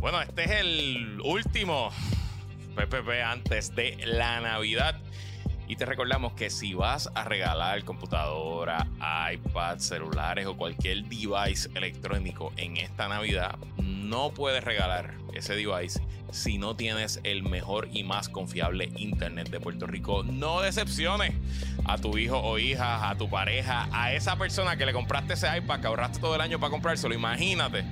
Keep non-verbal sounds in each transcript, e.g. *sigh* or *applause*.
Bueno, este es el último PPP antes de la Navidad. Y te recordamos que si vas a regalar computadora, iPad, celulares o cualquier device electrónico en esta Navidad, no puedes regalar ese device si no tienes el mejor y más confiable Internet de Puerto Rico. No decepciones a tu hijo o hija, a tu pareja, a esa persona que le compraste ese iPad, que ahorraste todo el año para comprárselo. Imagínate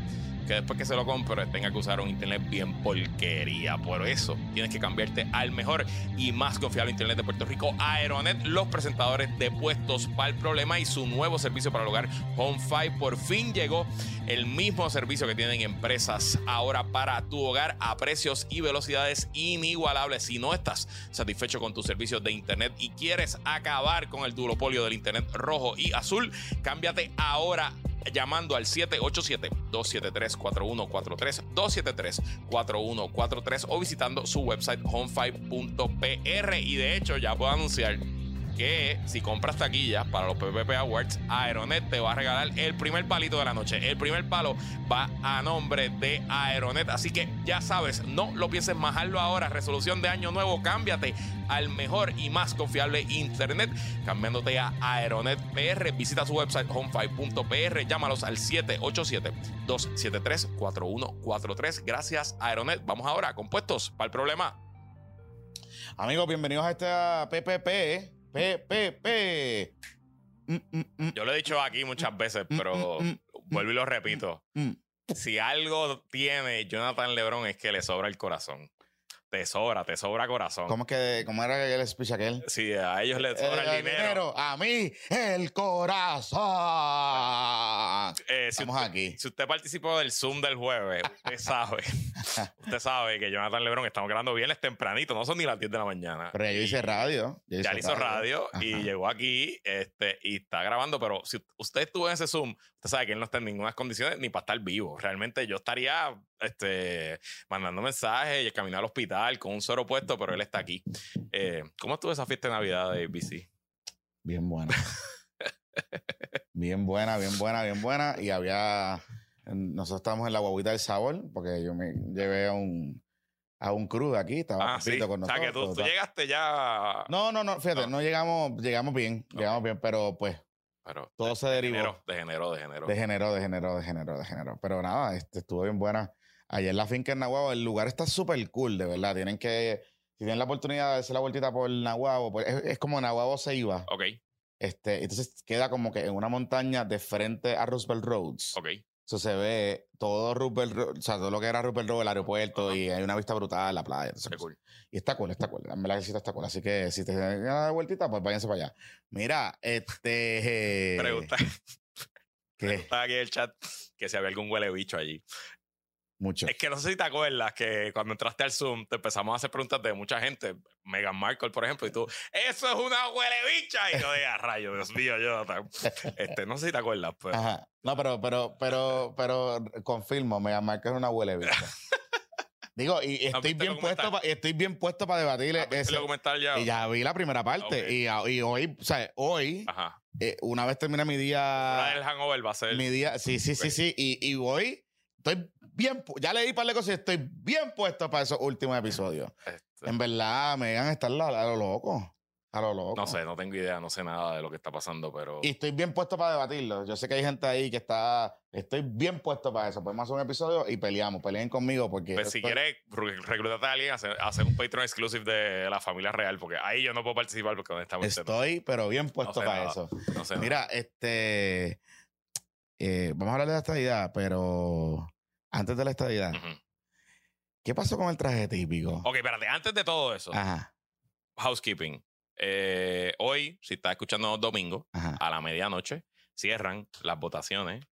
que después que se lo compre tenga que usar un internet bien porquería. Por eso tienes que cambiarte al mejor y más confiable internet de Puerto Rico, Aeronet, los presentadores de puestos para el problema y su nuevo servicio para el hogar, Home5. Por fin llegó el mismo servicio que tienen empresas ahora para tu hogar a precios y velocidades inigualables. Si no estás satisfecho con tus servicios de internet y quieres acabar con el duopolio del internet rojo y azul, cámbiate ahora llamando al 787-273-4143, 273-4143 o visitando su website home5.pr. Y de hecho, ya puedo anunciar que si compras taquillas para los PPP Awards, Aeronet te va a regalar el primer palito de la noche. El primer palo va a nombre de Aeronet. Así que ya sabes, no lo pienses majarlo ahora. Resolución de año nuevo, cámbiate al mejor y más confiable internet cambiándote a Aeronet PR. Visita su website home5.pr. Llámalos al 787-273-4143. Gracias, Aeronet. Vamos ahora, compuestos para el problema. Amigos, bienvenidos a este PPP. PPP. Mm, mm, mm, Yo lo he dicho aquí muchas veces, pero mm, mm, vuelvo y lo repito. mm. Si algo tiene Jonathan Lebron es que le sobra el corazón. Te sobra, te sobra corazón. ¿Cómo, es que, ¿Cómo era el speech aquel? Si a ellos les sobra Eh, el dinero. A mí, el corazón. Eh, si, Estamos usted, aquí. si usted participó del Zoom del jueves, usted *laughs* sabe, usted sabe que Jonathan Lebron estamos grabando viernes tempranito, no son ni las 10 de la mañana. Pero yo hice radio. Yo ya le hizo radio y Ajá. llegó aquí este, y está grabando, pero si usted estuvo en ese Zoom, usted sabe que él no está en ninguna condiciones ni para estar vivo. Realmente yo estaría este, mandando mensajes y caminando al hospital con un suero puesto, pero él está aquí. Eh, ¿Cómo estuvo esa fiesta de Navidad de ABC? Bien buena. bien buena, bien buena, bien buena. Y había. Nosotros estábamos en la guaguita del sabor, porque yo me llevé a un, a un crew de aquí, estaba Ah, sí. Con O sea, que tú, nosotros. tú llegaste ya... No, no, no, fíjate, No. no, llegamos, llegamos bien, llegamos bien, pero pues Pero todo se derivó. degeneró, degeneró, degeneró. Degeneró, degeneró, degeneró, degeneró. Pero nada, este, estuvo bien buena. Ayer la finca en Nahuabo, el lugar está súper cool, de verdad. Tienen que, si tienen la oportunidad de hacer la vueltita por Nahuabo, pues es, es como Nahuabo se iba. Ok, Este, entonces queda como que en una montaña de frente a Roosevelt Roads. ok. Eso se ve todo Roosevelt Road, o sea, todo lo que era Roosevelt Road, el aeropuerto, Ajá. y hay una vista brutal, la playa. entonces, cool. y está cool, está cool. En verdad que sí está cool. Así que si te dan la vueltita, pues váyanse para allá. Mira, este. Pregunta, *laughs* ¿Qué? pregunta aquí en el chat que si había algún huele bicho allí. Mucho. Es que no sé si te acuerdas que cuando entraste al Zoom te empezamos a hacer preguntas de mucha gente. Meghan Markle, por ejemplo, y tú, ¡eso es una huele bicha! Y yo de a rayo, Dios mío. Este, no sé si te acuerdas, pues. Ajá. No, pero, pero, pero, pero confirmo, me Marca es una huele bicha. *laughs* Digo, y estoy bien puesto pa- estoy bien puesto para debatir ¿Has visto ese. el documental ya? Y ya vi la primera parte. Ok. Y, hoy, o sea, hoy, Ajá. eh, una vez termina mi día. el hangover va a ser. Mi día. Sí, sí, sí, sí. Y, y voy. Estoy bien. Ya leí un par de cosas y estoy bien puesto para esos últimos episodios. este, En verdad, me van a estar a, lo loco. A lo loco. no sé, no tengo idea, no sé nada de lo que está pasando, pero. Y estoy bien puesto para debatirlo. Yo sé que hay gente ahí que está. Estoy bien puesto para eso. Podemos hacer un episodio y peleamos. Peleen conmigo porque. Pues si estoy- quieres re- reclutarte a alguien, hacer, hacer un Patreon exclusive de la familia real, porque ahí yo no puedo participar porque honestamente Estoy, pero bien puesto sé para nada. eso. no, sé. nada. Mira, este. eh, vamos a hablar de la estadidad, pero antes de la estadidad. ¿qué pasó con el traje típico? Ok, espérate, antes de todo eso, Ajá, housekeeping. Eh, hoy, si estás escuchando domingo, ajá. a la medianoche, cierran las votaciones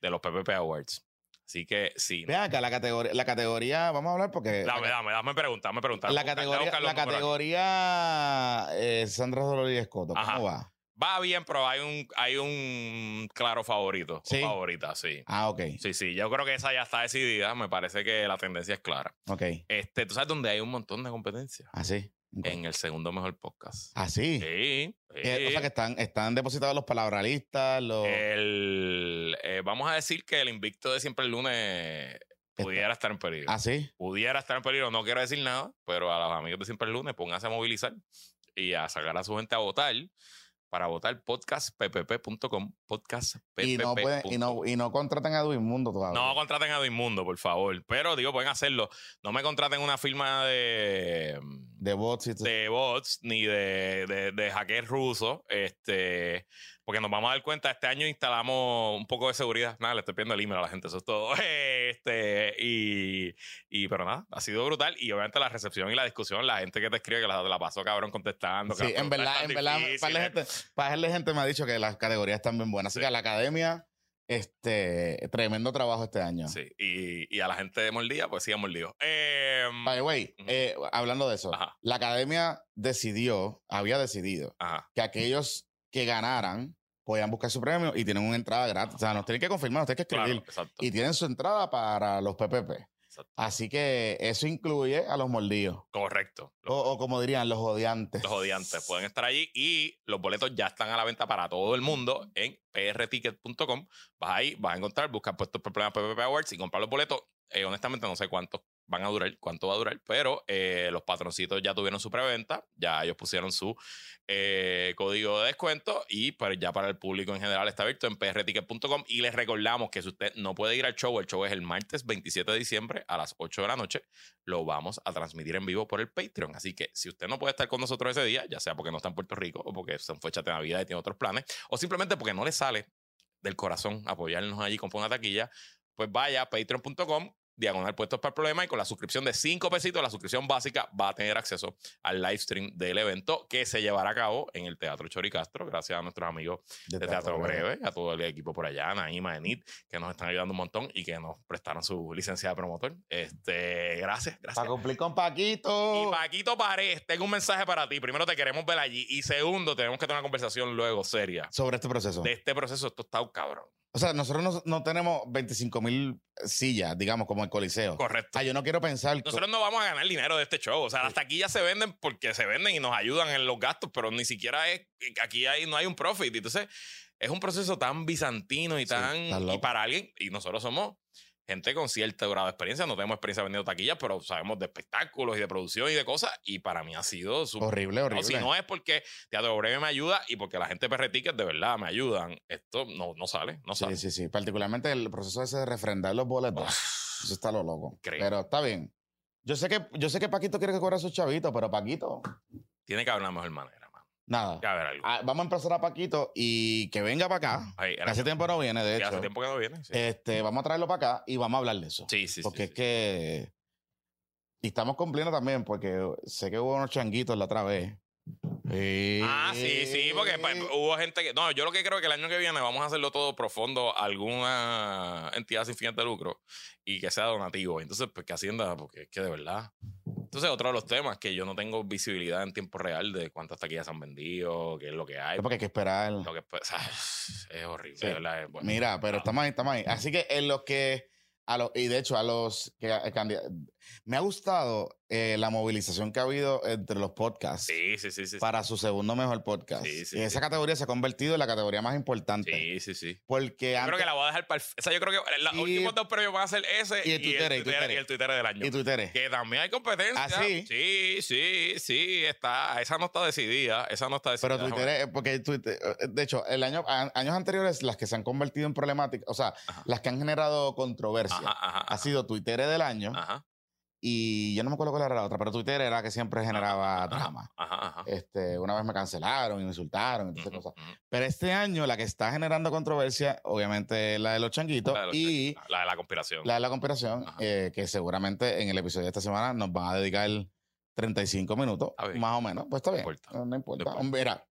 de los PPP Awards. Así que sí. Vean acá, la categoría, la categoría, vamos a hablar porque. Dame, dame, dame dame la categoría, la categoría eh, Sandra Dolores Escoto, ¿cómo Ajá. va? Va bien, pero hay un, hay un claro favorito. o Sí. Favorita, sí. Ah, ok, Sí, sí. Yo creo que esa ya está decidida. Me parece que la tendencia es clara. ok. Este, ¿Tú sabes dónde hay un montón de competencia? Así. En el segundo mejor podcast. Así. Sí. Sí. o sea que están, están depositados los palabralistas, los. El, eh, vamos a decir que el invicto de siempre el lunes pudiera estar en peligro. ¿Ah, sí? Pudiera estar en peligro, no quiero decir nada, pero a los amigos de Siempre el Lunes, pónganse a movilizar y a sacar a su gente a votar para votar podcastppp.com, podcastppp.com. Y no, pueden, y, no, y no contraten a Duimundo todavía. No contraten a Duimundo, por favor. Pero digo, pueden hacerlo. No me contraten una firma de. De bots y. De bots, ni de, de, de hacker ruso. Este porque nos vamos a dar cuenta, este año instalamos un poco de seguridad. Nada, le estoy pidiendo el email a la gente, eso es todo. *laughs* Este, y, y, pero nada, ha sido brutal. Y obviamente la recepción y la discusión, la gente que te escribe que la, la pasó cabrón contestando. Sí, en verdad, en verdad, para la, gente, para la gente me ha dicho que las categorías están bien buenas. Así que a la academia, este, tremendo trabajo este año. Sí, y, y a la gente de Mordía, pues sí, mordido. Eh, By the way, eh, hablando de eso, la academia decidió, había decidido, que aquellos que ganaran podían buscar su premio y tienen una entrada gratis. O sea, nos tienen que confirmar, nos tienen que escribir. y tienen su entrada para los PPP. Así que eso incluye a los mordidos. Correcto. O, como dirían, los odiantes. Los odiantes pueden estar allí y los boletos ya están a la venta para todo el mundo en prticket.com. Vas ahí, vas a encontrar, buscar puestos por problemas PPP Awards y comprar los boletos. Eh, honestamente, no sé cuántos van a durar, cuánto va a durar, pero eh, los patroncitos ya tuvieron su preventa, ya ellos pusieron su eh, código de descuento y pues ya para el público en general está abierto en prticket.com y les recordamos que si usted no puede ir al show, el show es el martes 27 de diciembre a las 8 de la noche, lo vamos a transmitir en vivo por el Patreon, así que si usted no puede estar con nosotros ese día, ya sea porque no está en Puerto Rico o porque son fechas de Navidad y tiene otros planes, o simplemente porque no le sale del corazón apoyarnos allí con una taquilla, pues vaya a patreon.com diagonal puestos para el problema y con la suscripción de 5 pesitos, la suscripción básica, va a tener acceso al live stream del evento que se llevará a cabo en el Teatro Choricastro, gracias a nuestros amigos de, Teatro, Breve, a todo el equipo por allá, Naima, Enid, que nos están ayudando un montón y que nos prestaron su licencia de promotor. Este, gracias, gracias. Para cumplir con Paquito. Y Paquito Pared, tengo un mensaje para ti. Primero, te queremos ver allí. Y segundo, tenemos que tener una conversación luego seria. Sobre este proceso. De este proceso, esto está un cabrón. O sea, nosotros no, tenemos 25 mil sillas, digamos, como el Coliseo. Correcto. Ah, yo no quiero pensar. Nosotros no vamos a ganar dinero de este show. O sea, las taquillas se venden porque se venden y nos ayudan en los gastos, pero ni siquiera es. Aquí hay, no hay un profit. Entonces, es un proceso tan bizantino y tan. y para alguien. Y nosotros somos gente con cierto grado de experiencia. No tenemos experiencia vendiendo taquillas, pero sabemos de espectáculos y de producción y de cosas. Y para mí ha sido horrible, horrible. si no es porque Teatro Breve me ayuda y porque la gente de Tickets de verdad me ayudan, esto no, no sale, no sale. Sí, sí, sí. Particularmente el proceso ese de refrendar los boletos. eso está lo loco. Pero está bien. Yo sé que, yo sé que Paquito quiere que cobra sus chavitos, pero Paquito. Tiene que haber una mejor manera. Nada. Ah, vamos a empezar a Paquito y que venga para acá. hace tiempo no viene, de hecho. Hace tiempo que no viene. Este, vamos a traerlo para acá y vamos a hablar de eso. Sí, sí, Porque es que. Y estamos cumpliendo también, porque sé que hubo unos changuitos la otra vez. Ah, sí, sí, porque pues, hubo gente que. No, yo lo que creo es que el año que viene vamos a hacerlo todo profundo, alguna entidad sin fines de lucro y que sea donativo. Entonces, pues que Hacienda, porque es que de verdad. Entonces, otro de los temas que yo no tengo visibilidad en tiempo real de cuántas taquillas han vendido, qué es lo que hay. porque hay que esperar. Lo que, es *laughs* horrible, Mira, pero estamos ahí, estamos ahí. Así que en lo que. A los, y de hecho, a los que me ha gustado eh, la movilización que ha habido entre los podcasts. Sí, sí, sí, Para su segundo mejor podcast. Sí, sí, y esa categoría se ha convertido en la categoría más importante. Sí, sí, sí. Porque yo creo que la voy a dejar para. O sea, yo creo que los últimos dos premios van a ser ese y el Twitter, y, el, Twitter, y el Twitter del año. Y Twitter. Que también hay competencia. ¿Ah, sí? Sí, sí, sí. Está, esa no está decidida. Esa no está decidida. Pero Twitter, porque Twitter, de hecho, el año, años anteriores, las que se han convertido en problemáticas, o sea, las que han generado controversia, ha sido Twitter del año. Ajá y yo no me acuerdo cuál era la otra, pero Twitter era la que siempre generaba drama. Este, una vez me cancelaron y me insultaron, y cosas. Pero este año la que está generando controversia, obviamente, es la de los changuitos y la de la conspiración. La de la conspiración, eh, que seguramente en el episodio de esta semana nos van a dedicar 35 minutos, más o menos. Pues está bien. No importa. No importa.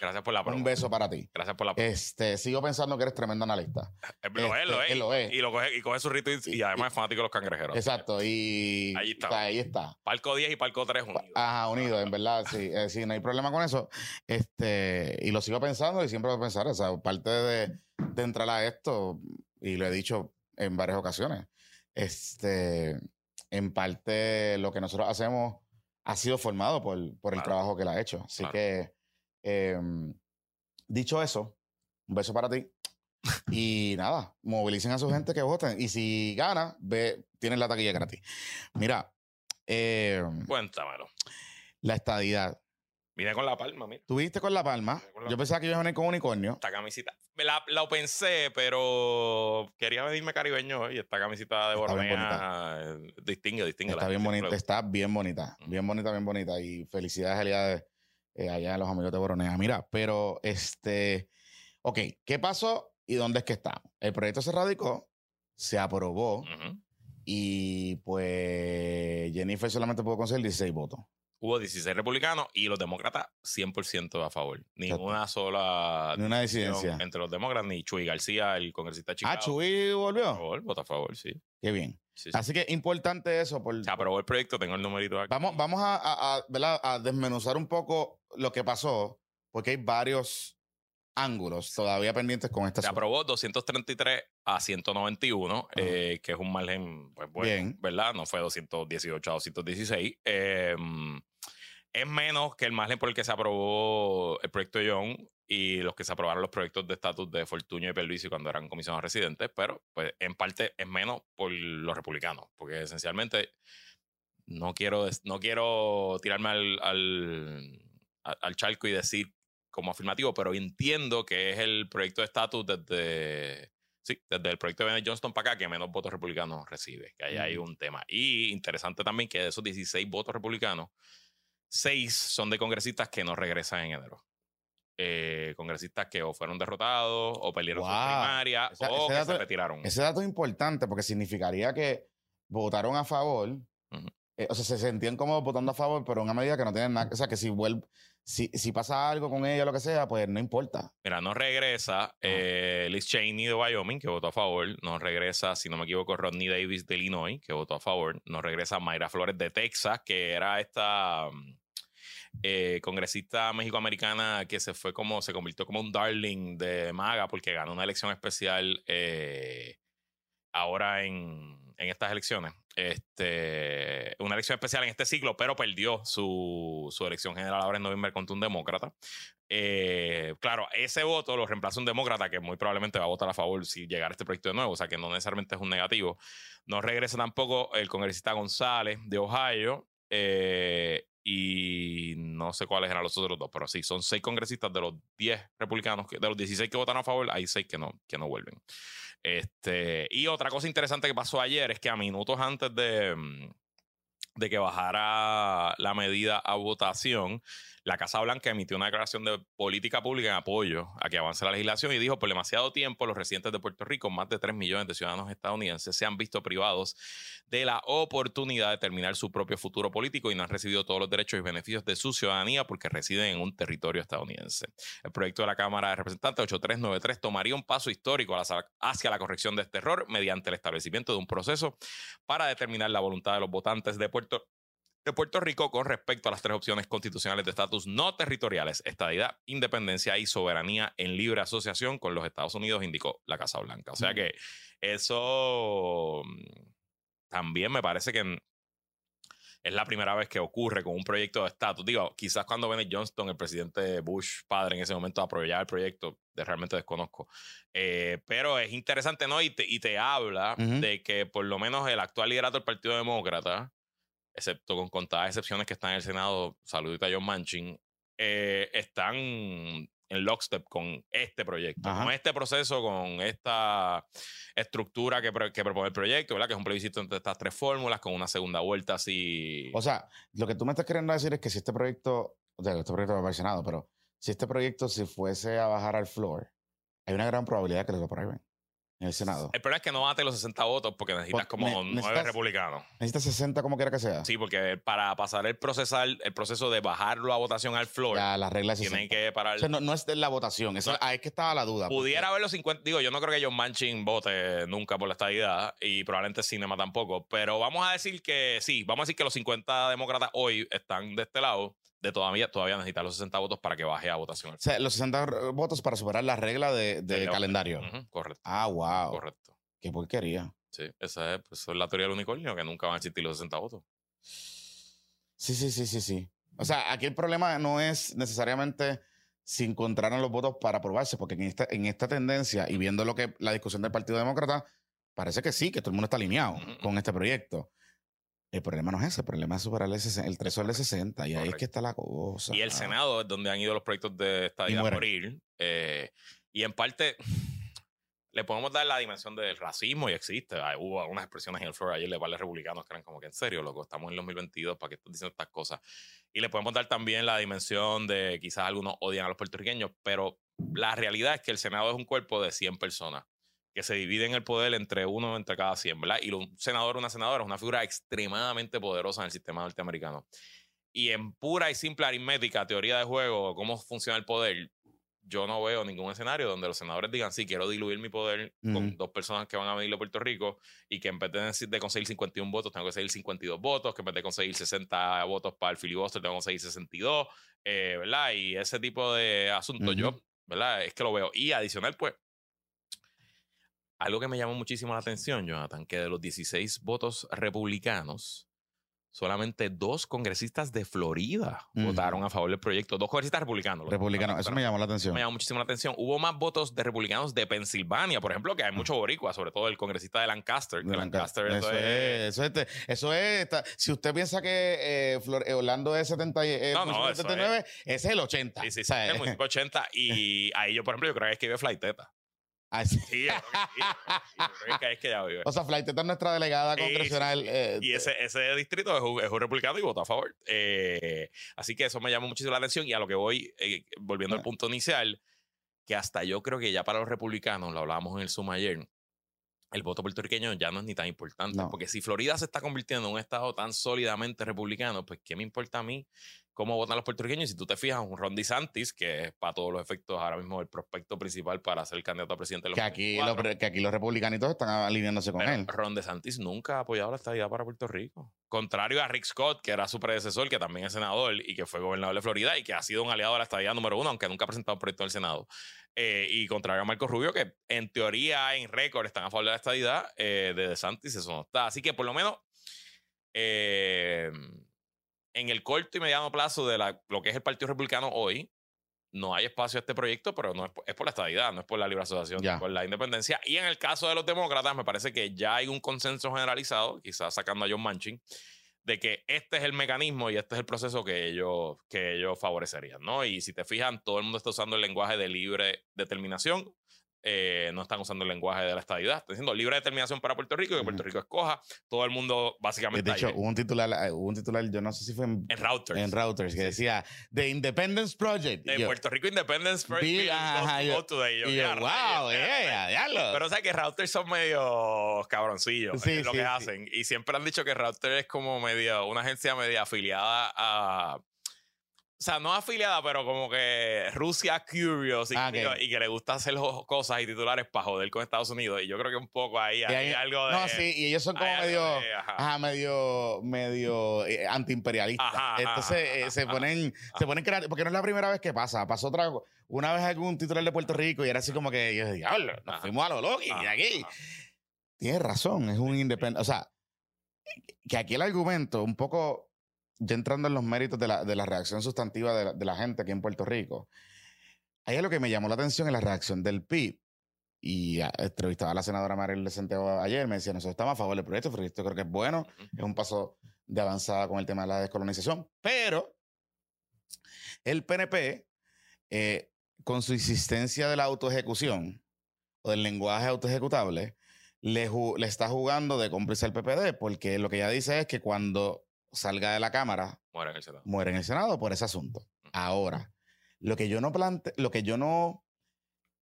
Gracias por la Un beso para ti. Gracias por la Este, sigo pensando que eres tremendo analista. lo es, lo este, es. Lo es. Y, lo coge, y coge su retweets y, además es fanático de los cangrejeros. Exacto. Y ahí está. ahí está. Palco 10 y Palco 3 unidos. Ajá, unidos, en verdad. Sí, eh, sí, no hay problema con eso. Este, y lo sigo pensando y siempre voy a pensar. O sea, parte de, de entrar a esto, y lo he dicho en varias ocasiones, este, en parte lo que nosotros hacemos ha sido formado por, por el trabajo que él ha hecho. Así que Em, dicho eso, un beso para ti. Y nada, movilicen a su gente que voten. Y si gana, ve, tienen la taquilla gratis. Mira, eh, Cuéntamelo. la estadidad. Vine con la palma, mira. Tuviste con La Palma. con La Yo pensaba que ibas a venir con unicornio. Esta camisita. Me La, lo pensé, pero quería venirme caribeño y esta camisita de Bornea eh, distingue, distingue. Está bien bonita, está bien bonita. Bien bonita, bien bonita. Y felicidades Elías, eh, allá los amigos de Boronea. Mira, pero este. Ok, ¿qué pasó y dónde es que estamos? El proyecto se radicó, se aprobó y pues Jennifer solamente pudo conseguir 16 votos. Hubo 16 republicanos y los demócratas 100% a favor. Ni Exacto. una sola Ni una disidencia. entre los demócratas, ni Chuy García, el congresista de Chicago. Ah, Chuy Por volvió. favor, vota a favor, sí. Qué bien. Sí, sí. Así que importante eso. Por, Se aprobó el proyecto, tengo el numerito aquí. Vamos, vamos a, a- a, a desmenuzar un poco lo que pasó, porque hay varios ángulos todavía pendientes con esta Se aprobó 233 a 191, eh, que es un margen, pues bueno, Bien. ¿verdad? No fue 218 a 216. Eh, es menos que el margen por el que se aprobó el proyecto Young y los que se aprobaron los proyectos de estatus de Fortuño y Pelvisi cuando eran comisionados residentes, pero pues en parte es menos por los republicanos, porque esencialmente no quiero, no quiero tirarme al, al, al charco y decir como afirmativo, pero entiendo que es el proyecto de estatus desde, sí, desde el proyecto de Bennett Johnston para acá que menos votos republicanos recibe, que ahí hay un tema. Y interesante también que de esos 16 votos republicanos, 6 son de congresistas que no regresan en enero. Eh, congresistas que o fueron derrotados o perdieron su primaria Esa- o que se retiraron. Ese dato es importante porque significaría que votaron a favor, eh, o sea, se sentían cómodos votando a favor, pero en una medida que no tienen nada, o sea, que si vuelve, si, si pasa algo con ella o lo que sea, pues no importa. Mira, no regresa eh, Liz Cheney de Wyoming, que votó a favor. No regresa, si no me equivoco, Rodney Davis de Illinois, que votó a favor. No regresa Mayra Flores de Texas, que era esta mm, eh, congresista mexicoamericana que se fue como, se convirtió como un darling de MAGA porque ganó una elección especial eh, ahora en, en estas elecciones. Este, una elección especial en este ciclo, pero perdió su, su elección general ahora en noviembre contra un demócrata. Eh, claro, ese voto lo reemplaza un demócrata que muy probablemente va a votar a favor si llegara este proyecto de nuevo, o sea que no necesariamente es un negativo. No regresa tampoco el congresista González de Ohio eh, y no sé cuáles eran los otros dos, pero sí, son seis congresistas de los 10 republicanos, de los 16 que votaron a favor, hay seis que no, que no vuelven. Este, y otra cosa interesante que pasó ayer es que a minutos antes de, mm, de que bajara la medida a votación, la Casa Blanca emitió una declaración de política pública en apoyo a que avance la legislación y dijo, por demasiado tiempo los residentes de Puerto Rico, más de 3 millones de ciudadanos estadounidenses, se han visto privados de la oportunidad de terminar su propio futuro político y no han recibido todos los derechos y beneficios de su ciudadanía porque residen en un territorio estadounidense. El proyecto de la Cámara de Representantes 8393 tomaría un paso histórico hacia- la corrección de este error mediante el establecimiento de un proceso para determinar la voluntad de los votantes de Puerto de Puerto Rico con respecto a las tres opciones constitucionales de estatus no territoriales, estadidad, independencia y soberanía en libre asociación con los Estados Unidos, indicó la Casa Blanca. O sea que eso mm, también me parece que mm, es la primera vez que ocurre con un proyecto de estatus. Digo, quizás cuando Bennett Johnston, el presidente Bush padre en ese momento, apoyaba el proyecto, de- realmente desconozco. Eh, pero es interesante, ¿no? Y te, y te habla de que por lo menos el actual liderato del Partido Demócrata, excepto con contadas excepciones que están en el Senado, saludita a John Manchin, eh, están en lockstep con este proyecto, Ajá. con este proceso, con esta estructura que, pro- que propone el proyecto, ¿verdad? Que es un plebiscito entre estas tres fórmulas, con una segunda vuelta así. O sea, lo que tú me estás queriendo decir es que si este proyecto, o sea, este proyecto va para el Senado, pero si este proyecto si fuese a bajar al floor, hay una gran probabilidad que lo aprueben en el Senado. el problema es que no bate los 60 votos porque necesitas Por- como ne- nueve necesitas- republicanos. Necesita 60 como quiera que sea. Sí, porque para pasar el procesar, el proceso de bajarlo a votación al floor, Ya, las reglas de 60. tienen que parar. O sea, no, no es de la votación, eso, No. ahí es que estaba la duda. porque- Pudiera haber los 50. Digo, yo no creo que John Manchin vote nunca por la estadidad y probablemente Cinema tampoco. Pero vamos a decir que sí, vamos a decir que los 50 demócratas hoy están de este lado. De todavía, todavía necesitan los 60 votos para que baje a votación. O sea, los 60 votos para superar la regla de, calendario. Correcto, Ah, wow. correcto. Qué porquería. Sí, esa es, pues, esa es la teoría del unicornio, que nunca van a existir los 60 votos. Sí, sí, sí, sí, sí. O sea, aquí el problema no es necesariamente si encontraran los votos para aprobarse, porque en esta, en esta tendencia y viendo lo que la discusión del Partido Demócrata, parece que sí, que todo el mundo está alineado con este proyecto. El problema no es ese, el problema es superar el, 60, el threshold de 60 y ahí es que está la cosa. Y el Senado es donde han ido los proyectos de estadía a morir. Eh, y en parte *sighs* le podemos dar la dimensión del racismo y existe. hubo algunas expresiones en el floor ayer de varios republicanos que eran como que en serio, loco, estamos en 2022 para que estén diciendo estas cosas. Y le podemos dar también la dimensión de quizás algunos odian a los puertorriqueños, pero la realidad es que el Senado es un cuerpo de 100 personas que se dividen el poder entre uno entre cada 100, ¿verdad? Y un senador o una senadora es una figura extremadamente poderosa en el sistema norteamericano. Y en pura y simple aritmética, teoría de juego, cómo funciona el poder, yo no veo ningún escenario donde los senadores digan, sí, quiero diluir mi poder con dos personas que van a venir a Puerto Rico y que en vez de, conseguir 51 votos, tengo que conseguir 52 votos, que en vez de conseguir 60 votos para el filibuster, tengo que conseguir 62, eh, ¿verdad? Y ese tipo de asuntos, yo, ¿verdad? Es que lo veo. Y adicional, pues, algo que me llamó muchísimo la atención, Jonathan, que de los 16 votos republicanos, solamente dos congresistas de Florida votaron a favor del proyecto. Dos congresistas republicanos. Republicanos, eso me llamó la atención. Me llamó muchísimo la atención. Hubo más votos de republicanos de Pensilvania, por ejemplo, que hay muchos boricuas, sobre todo el congresista de Lancaster. Lancaster, eso, es, eso, es, si usted piensa que eh, eh, Orlando es 70, eh, no, no, 79, ese es el 80. Sí, sí, sí, es el 80. Y ahí yo, por ejemplo, yo creo que es que vive Flighteta. Ah, sí. sí, es que ya vive. O sea, Flight es nuestra delegada congresional. Eh, y ese, ese distrito es un, es un, republicano y vota a favor. Eh, así que eso me llamó muchísimo la atención. Y a lo que voy, eh, volviendo al punto inicial, que hasta yo creo que ya para los republicanos, lo hablábamos en el Zoom ayer, el voto puertorriqueño ya no es ni tan importante. Porque si Florida se está convirtiendo en un estado tan sólidamente republicano, pues ¿qué me importa a mí cómo votan los puertorriqueños. Y si tú te fijas, un Ron DeSantis, que es para todos los efectos ahora mismo el prospecto principal para ser candidato a presidente de los que aquí, que aquí los republicanitos están alineándose con él. Ron DeSantis nunca ha apoyado la estadía para Puerto Rico. Contrario a Rick Scott, que era su predecesor, que también es senador y que fue gobernador de Florida y que ha sido un aliado de la estadía número uno, aunque nunca ha presentado un proyecto en el Senado. Eh, y contrario a Marco Rubio, que en teoría, en récord, están a favor de la estadidad, eh, de DeSantis eso no está. Así que por lo menos... Eh, en el corto y mediano plazo de lo que es el Partido Republicano hoy, no hay espacio a este proyecto, pero no es, por la estadidad, no es por la libre asociación, es por la independencia. Y en el caso de los demócratas, me parece que ya hay un consenso generalizado, quizás sacando a John Manchin, de que este es el mecanismo y este es el proceso que ellos, que ellos favorecerían, ¿no? Y si te fijan, todo el mundo está usando el lenguaje de libre determinación, eh, no están usando el lenguaje de la estadidad. Están diciendo libre determinación para Puerto Rico, que Puerto Rico escoja. Todo el mundo básicamente. De hecho, hubo un titular, eh, un titular, yo no sé si fue en, en Routers. En Routers, que decía The Independence Project. De Puerto Rico Independence Project. wow, Pero o sea que Routers son medio cabroncillos en lo que hacen. Y siempre han dicho que Routers es como medio, una agencia media afiliada a o sea, no afiliada, pero como que Rusia curious y, ah, y, que le gusta hacer cosas y titulares para joder con Estados Unidos. Y yo creo que un poco ahí hay, algo de. No, sí, y ellos son como medio. ajá. medio. medio eh, antiimperialistas. Entonces eh, se ponen. Se ponen creativos. Porque no es la primera vez que pasa. Pasó otra. Una vez algún titular de Puerto Rico y era así como que. Yo diablo, nos fuimos a lo loco y aquí. Tienes razón, es un independiente. O sea, que aquí el argumento un poco ya entrando en los méritos de la, de la reacción sustantiva de la, de la, gente aquí en Puerto Rico, ahí lo que me llamó la atención es la reacción del PIB. Y entrevistaba a la senadora Mariel de Santiago ayer, me decía, nosotros estamos a favor del proyecto, el proyecto creo que es bueno, es un paso de avanzada con el tema de la descolonización, pero el PNP, eh, con su insistencia de la autoejecución o del lenguaje autoejecutable, le, le está jugando de cómplice al PPD, porque lo que ella dice es que cuando salga de la Cámara, muere en el Senado, muere en el Senado por ese asunto. Ahora, lo que yo no plante, lo que yo no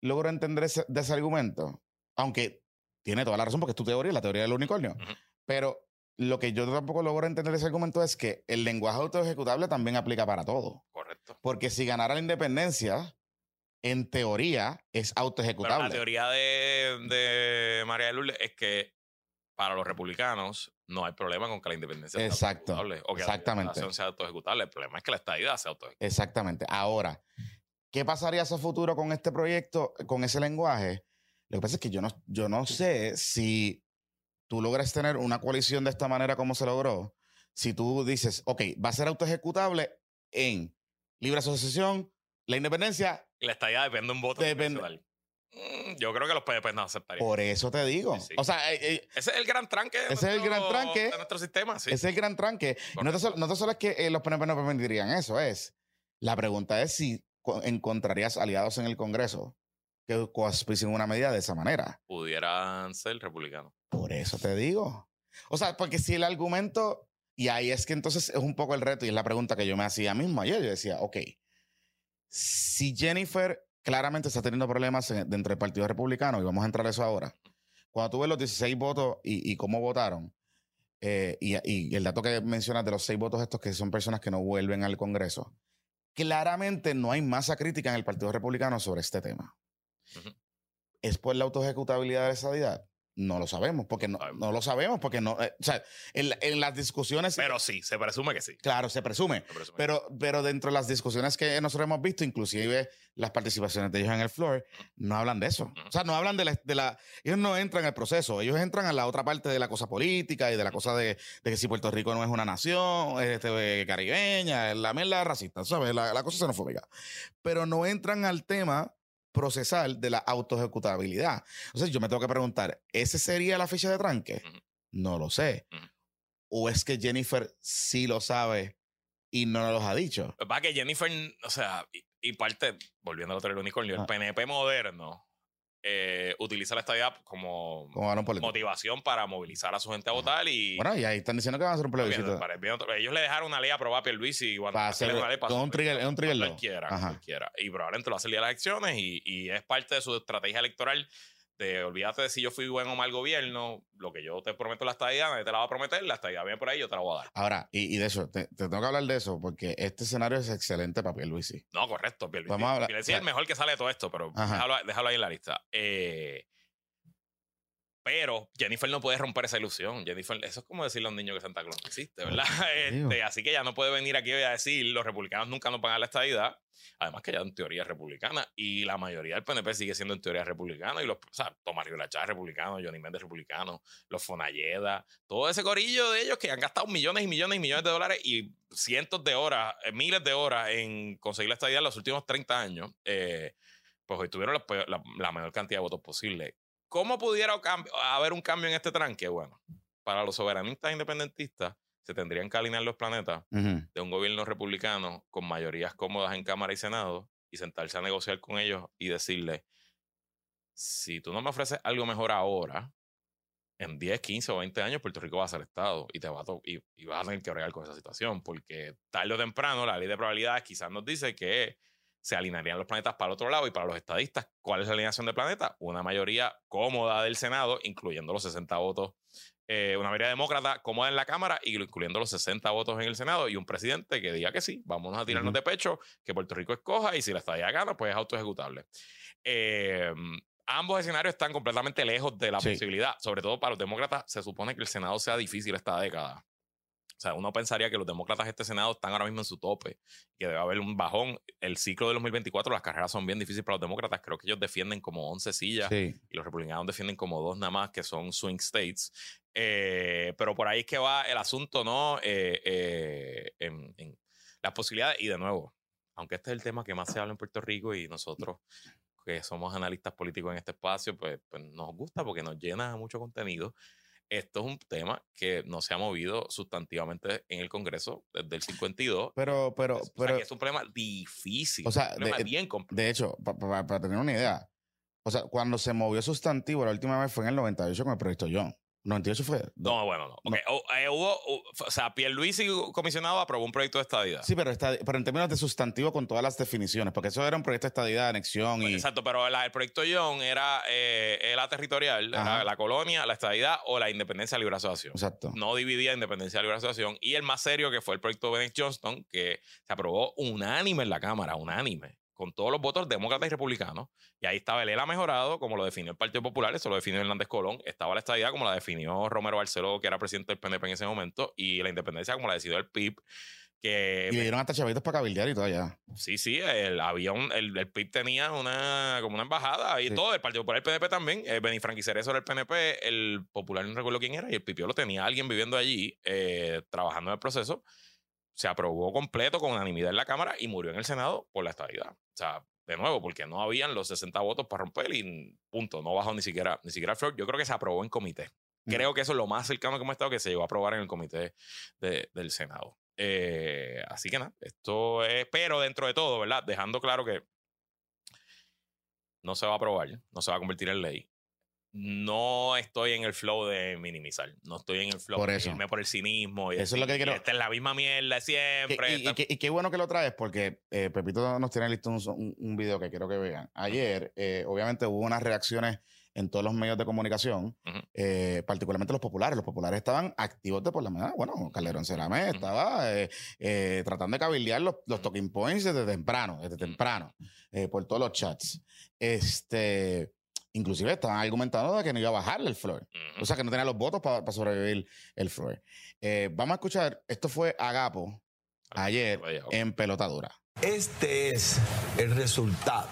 logro entender de ese argumento, aunque tiene toda la razón porque es tu teoría, la teoría del unicornio, pero lo que yo tampoco logro entender de ese argumento es que el lenguaje autoejecutable también aplica para todo. Correcto. Porque si ganara la independencia, en teoría es autoejecutable. la teoría de, de María de Lourdes es que para los republicanos no hay problema con que la independencia Exacto, sea o que exactamente. la sea autoejecutable. El problema es que la estadidad sea autoejecutable. Exactamente. Ahora, ¿qué pasaría a futuro con este proyecto, con ese lenguaje? Lo que pasa es que yo no, yo no sé si tú logras tener una coalición de esta manera como se logró. Si tú dices, ok, va a ser autoejecutable en libre asociación La independencia, la estadía depende de un voto Depende. Mm, Yo creo que los PDP no aceptarían. por eso te digo. Sí. O sea, eh, eh, Ese es el gran tranque. Ese es el gran tranque. De nuestro sistema, sí. ese es el gran tranque. No, te sol- no te solo es que eh, los PNP no permitirían eso, es. La pregunta es si co- encontrarías aliados en el Congreso que coauspicien una medida de esa manera. Pudieran ser republicanos. Por eso te digo. O sea, porque si el argumento, y ahí es que entonces es un poco el reto y es la pregunta que yo me hacía mismo ayer, yo decía, ok, si Jennifer claramente está teniendo problemas en- dentro del Partido Republicano, y vamos a entrar a eso ahora, cuando tú ves los 16 votos y, y cómo votaron, eh, y, y el dato que mencionas de los 6 votos estos que son personas que no vuelven al Congreso, claramente no hay masa crítica en el Partido Republicano sobre este tema. ¿Es por la autoejecutabilidad de la estadidad? No lo sabemos, porque no, no lo sabemos, porque no. eh, o sea, en, la- en las discusiones. Pero sí, se presume que sí. claro, se presume. Se presume. Pero, pero dentro de las discusiones que nosotros hemos visto, inclusive las participaciones de ellos en el floor, no hablan de eso. O sea, no hablan de la, de la- Ellos no entran al proceso, ellos entran a la otra parte de la cosa política y de la cosa de, de que si Puerto Rico no es una nación este, caribeña, la mierda racista, ¿sabes? La, la cosa xenofóbica. Pero no entran al tema procesal de la autoejecutabilidad. Entonces yo me tengo que preguntar, ¿ese sería la ficha de tranque? No lo sé. ¿O es que Jennifer sí lo sabe y no nos los ha dicho? Lo que Jennifer, o sea, y, y parte, volviendo al otro del unicornio, Ah. el PNP moderno eh, utiliza la estadía como Como motivación para movilizar a su gente a votar y Bueno, y ahí están diciendo que van a hacer un plebiscito. ellos le dejaron una ley aprobada a Pierluisi y cuando Para hacer- una ley es un trigger- es un trigger cualquiera, cualquiera. Y probablemente lo hace el día de las elecciones y, y es parte de su estrategia electoral de olvídate de si yo fui buen o mal gobierno, lo que yo te prometo la estadía, nadie te la va a prometer, la estadía viene por ahí, yo te la voy a dar. Ahora, y, y de eso, te, te tengo que hablar de eso porque este escenario es excelente para Pierluisi. No, correcto. Pierluisi, Vamos a hablar- Pierluisi o sea- es el mejor que sale de todo esto, pero déjalo, déjalo ahí en la lista. Eh, pero Jennifer no puede romper esa ilusión. Jennifer, eso es como decirle a un niño que Santa Claus no existe, ¿verdad? *laughs* Este, así que ya no puede venir aquí a decir los republicanos nunca nos pagan la estadidad. Además que ya en teoría es republicana y la mayoría del PNP sigue siendo en teoría republicano y los, o sea, Tomás Rivera Chávez es republicano, Johnny Méndez republicano, los Fonalleda, todo ese corillo de ellos que han gastado millones y millones y millones de dólares y cientos de horas, eh, miles de horas en conseguir la estadidad en los últimos 30 años, eh, pues hoy tuvieron la, la- la menor cantidad de votos posible. ¿Cómo pudiera haber un cambio en este tranque? Bueno, para los soberanistas independentistas se tendrían que alinear los planetas de un gobierno republicano con mayorías cómodas en Cámara y Senado y sentarse a negociar con ellos y decirle, si tú no me ofreces algo mejor ahora, en 10, 15 o 20 años Puerto Rico va a ser Estado y, te va a y vas a tener que bregar con esa situación, porque tarde o temprano la ley de probabilidades quizás nos dice que se alinearían los planetas para el otro lado y para los estadistas, ¿cuál es la alineación de planeta? Una mayoría cómoda del Senado, incluyendo los 60 votos eh, una mayoría demócrata cómoda en la Cámara, incluyendo los 60 votos en el Senado, y un presidente que diga que sí, vámonos a tirarnos de pecho, que Puerto Rico escoja, y si la estadía gana, pues es autoejecutable. Eh, ambos escenarios están completamente lejos de la Sí. posibilidad, sobre todo para los demócratas, se supone que el Senado sea difícil esta década. O sea, uno pensaría que los demócratas de este Senado están ahora mismo en su tope, que debe haber un bajón. El ciclo de 2024, las carreras son bien difíciles para los demócratas. Creo que ellos defienden como 11 sillas Sí. y los republicanos defienden como dos nada más, que son swing states. Eh, pero por ahí es que va el asunto, ¿no? Eh, eh, en, en las posibilidades. Y de nuevo, aunque este es el tema que más se habla en Puerto Rico y nosotros que somos analistas políticos en este espacio, pues, pues nos gusta porque nos llena mucho contenido. Esto es un tema que no se ha movido sustantivamente en el Congreso desde el 52. Pero, pero, O sea, pero, que es un problema difícil. O sea, un problema de- bien complejo. de hecho, pa- pa- para tener una idea, o sea, cuando se movió sustantivo la última vez fue en el 98 con el proyecto John. 98 fue. No, bueno, no. Ok, o- eh, hubo, hu- o sea, Pierluisi comisionado aprobó un proyecto de estadidad. Sí, pero, pero en términos de sustantivo con todas las definiciones, porque eso era un proyecto de estadidad, anexión y. Exacto, pero la- el proyecto John era, eh, era territorial, era la colonia, la estadidad o la independencia de libre asociación. Exacto. No dividía independencia de libre asociación. Y el más serio, que fue el proyecto Bennett Johnston, que se aprobó unánime en la Cámara, unánime, con todos los votos demócratas y republicanos. Y ahí estaba el ELA mejorado, como lo definió el Partido Popular, eso lo definió Hernández Colón. Estaba la estadidad, como la definió Romero Barceló, que era presidente del PNP en ese momento. Y la independencia, como la decidió el PIB. Que Y le dieron hasta chavitos para cabildear y todo allá. Sí, sí, el, había un, el, el PIB tenía una, como una embajada y Sí. todo, el Partido Popular, el PNP también, eh, Benifranqui Cerezo era el PNP, el Popular no recuerdo quién era, y el Pipio lo tenía alguien viviendo allí, eh, trabajando en el proceso. se aprobó completo con unanimidad en la Cámara y murió en el Senado por la estabilidad. O sea, de nuevo, porque no habían los 60 votos para romper y punto, no bajó ni siquiera, ni siquiera el floor. Yo creo que se aprobó en comité. Creo que eso es lo más cercano que hemos estado que se llegó a aprobar en el comité del Senado. Eh, así que nada, esto es, pero dentro de todo, ¿verdad? Dejando claro que no se va a aprobar, no se va a convertir en ley no estoy en el flow de minimizar. No estoy en el flow por de eso. irme por el cinismo. Y eso es lo que quiero. Esta es la misma mierda siempre. Y, qué bueno que lo traes porque eh, Pepito nos tiene listo un, un, video que quiero que vean. Ayer, eh, obviamente, hubo unas reacciones en todos los medios de comunicación, eh, particularmente los populares. Los populares estaban activos de por la mañana. Bueno, Calderón Cerame estaba tratando de cabildear los, los, talking points desde temprano, desde temprano, por todos los chats. Este Inclusive estaban argumentando de que no iba a bajarle el floor. O sea, que no tenía los votos para sobrevivir el floor. Eh, vamos a escuchar, esto fue Agapo ayer en Pelotadura. Este es el resultado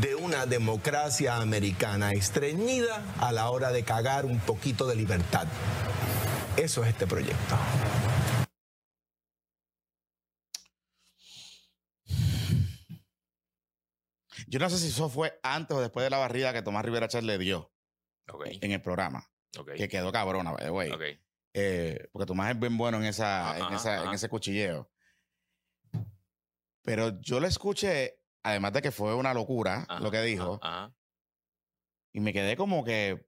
de una democracia americana estreñida a la hora de cagar un poquito de libertad. Eso es este proyecto. Yo no sé si eso fue antes o después de la barrida que Tomás Rivera Chávez le dio en el programa. Que quedó cabrona, güey. Eh, porque Tomás es bien bueno en, esa, en, ese cuchilleo. Pero yo lo escuché, además de que fue una locura lo que dijo. Y me quedé como que.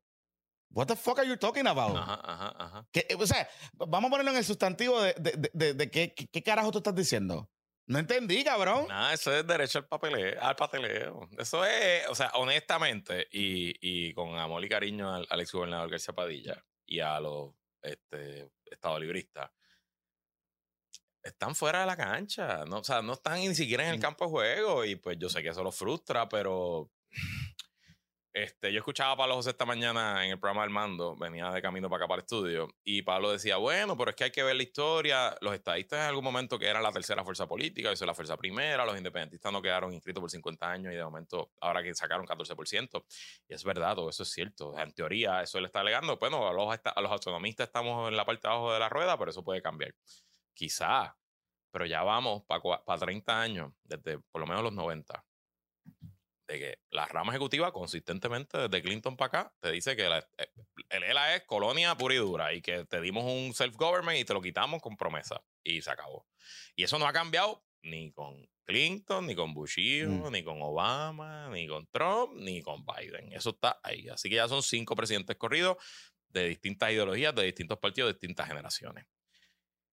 What the fuck are you talking about? o sea, vamos a ponerlo en el sustantivo de, de, de, qué, qué, carajo tú estás diciendo. No entendí, cabrón. Nada, eso es derecho al papeleo, al pateleo. Eso es, o sea, honestamente, y, y con amor y cariño al, ex gobernador García Padilla y a los este, libristas, están fuera de la cancha. No, o sea, no están ni siquiera en el mm. campo de juego. Y pues yo sé que eso los frustra, pero este, yo escuchaba a Pablo José esta mañana en el programa del mando, venía de camino para acá para el estudio, y Pablo decía, bueno, pero es que hay que ver la historia, los estadistas en algún momento que eran la tercera fuerza política, eso es la fuerza primera, los independentistas no quedaron inscritos por 50 años y de momento ahora que sacaron 14%, y es verdad, todo eso es cierto, en teoría eso le está alegando, bueno, a los, a los autonomistas estamos en la parte de abajo de la rueda, pero eso puede cambiar. Quizá, pero ya vamos para 30 años, desde por lo menos los 90 de que la rama ejecutiva consistentemente desde Clinton para acá te dice que eh, el ELA es colonia pura y dura y que te dimos un self-government y te lo quitamos con promesa y se acabó. Y eso no ha cambiado ni con Clinton, ni con Bush mm. ni con Obama, ni con Trump, ni con Biden. Eso está ahí. Así que ya son cinco presidentes corridos de distintas ideologías, de distintos partidos, de distintas generaciones.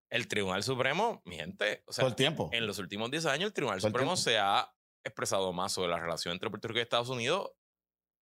El Tribunal Supremo, mi gente, o sea, el tiempo. en los últimos 10 años el Tribunal Supremo se ha expresado más sobre la relación entre Puerto Rico y Estados Unidos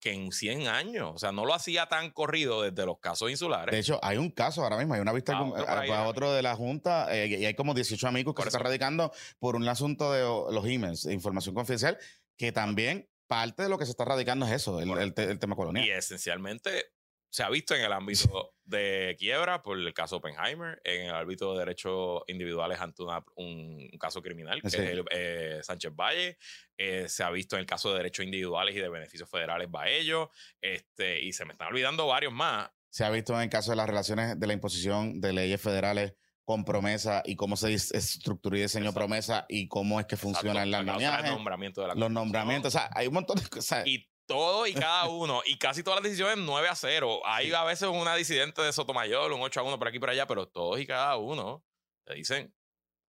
que en 100 años. O sea, no lo hacía tan corrido desde los casos insulares. De hecho, hay un caso ahora mismo, hay una vista a otro, de la Junta eh, y hay como 18 amigos que se están radicando por un asunto de los emails, información confidencial, que también parte de lo que se está radicando es eso, el tema colonial. Y esencialmente se ha visto en el ámbito de quiebra por el caso Oppenheimer, en el ámbito de derechos individuales ante un, caso criminal, que es el, eh, Sánchez Valle, eh, se ha visto en el caso de derechos individuales y de beneficios federales Baello, este, y se me están olvidando varios más. Se ha visto en el caso de las relaciones de la imposición de leyes federales con promesa y cómo se estructura y diseñó promesa y cómo es que funciona el nombramiento de la Los nombramientos, o sea, hay un montón de cosas. Todo y cada *laughs* uno, y casi todas las decisiones 9 a 0. Hay a veces una disidente de Sotomayor, un 8 a 1 por aquí y por allá, pero todos y cada uno te dicen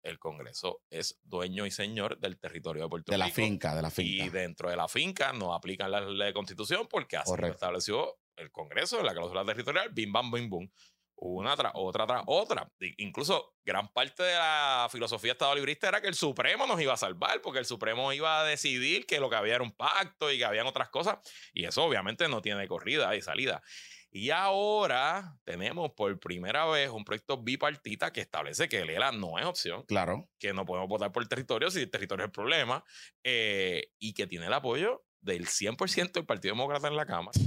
el Congreso es dueño y señor del territorio de Puerto Rico. De la finca, de la finca. Y dentro de la finca no aplican la ley de constitución porque así lo estableció el Congreso en la cláusula territorial, bim, bam, bim, bum una tras otra tras otra. Incluso gran parte de la filosofía estado librista era que el Supremo nos iba a salvar, porque el Supremo iba a decidir que lo que había era un pacto y que habían otras cosas. Y eso obviamente no tiene corrida y salida. Y ahora tenemos por primera vez un proyecto bipartita que establece que el ELA no es opción. Claro. Que no podemos votar por el territorio si el territorio es el problema. Eh, y que tiene el apoyo del 100% del Partido Demócrata en la Cámara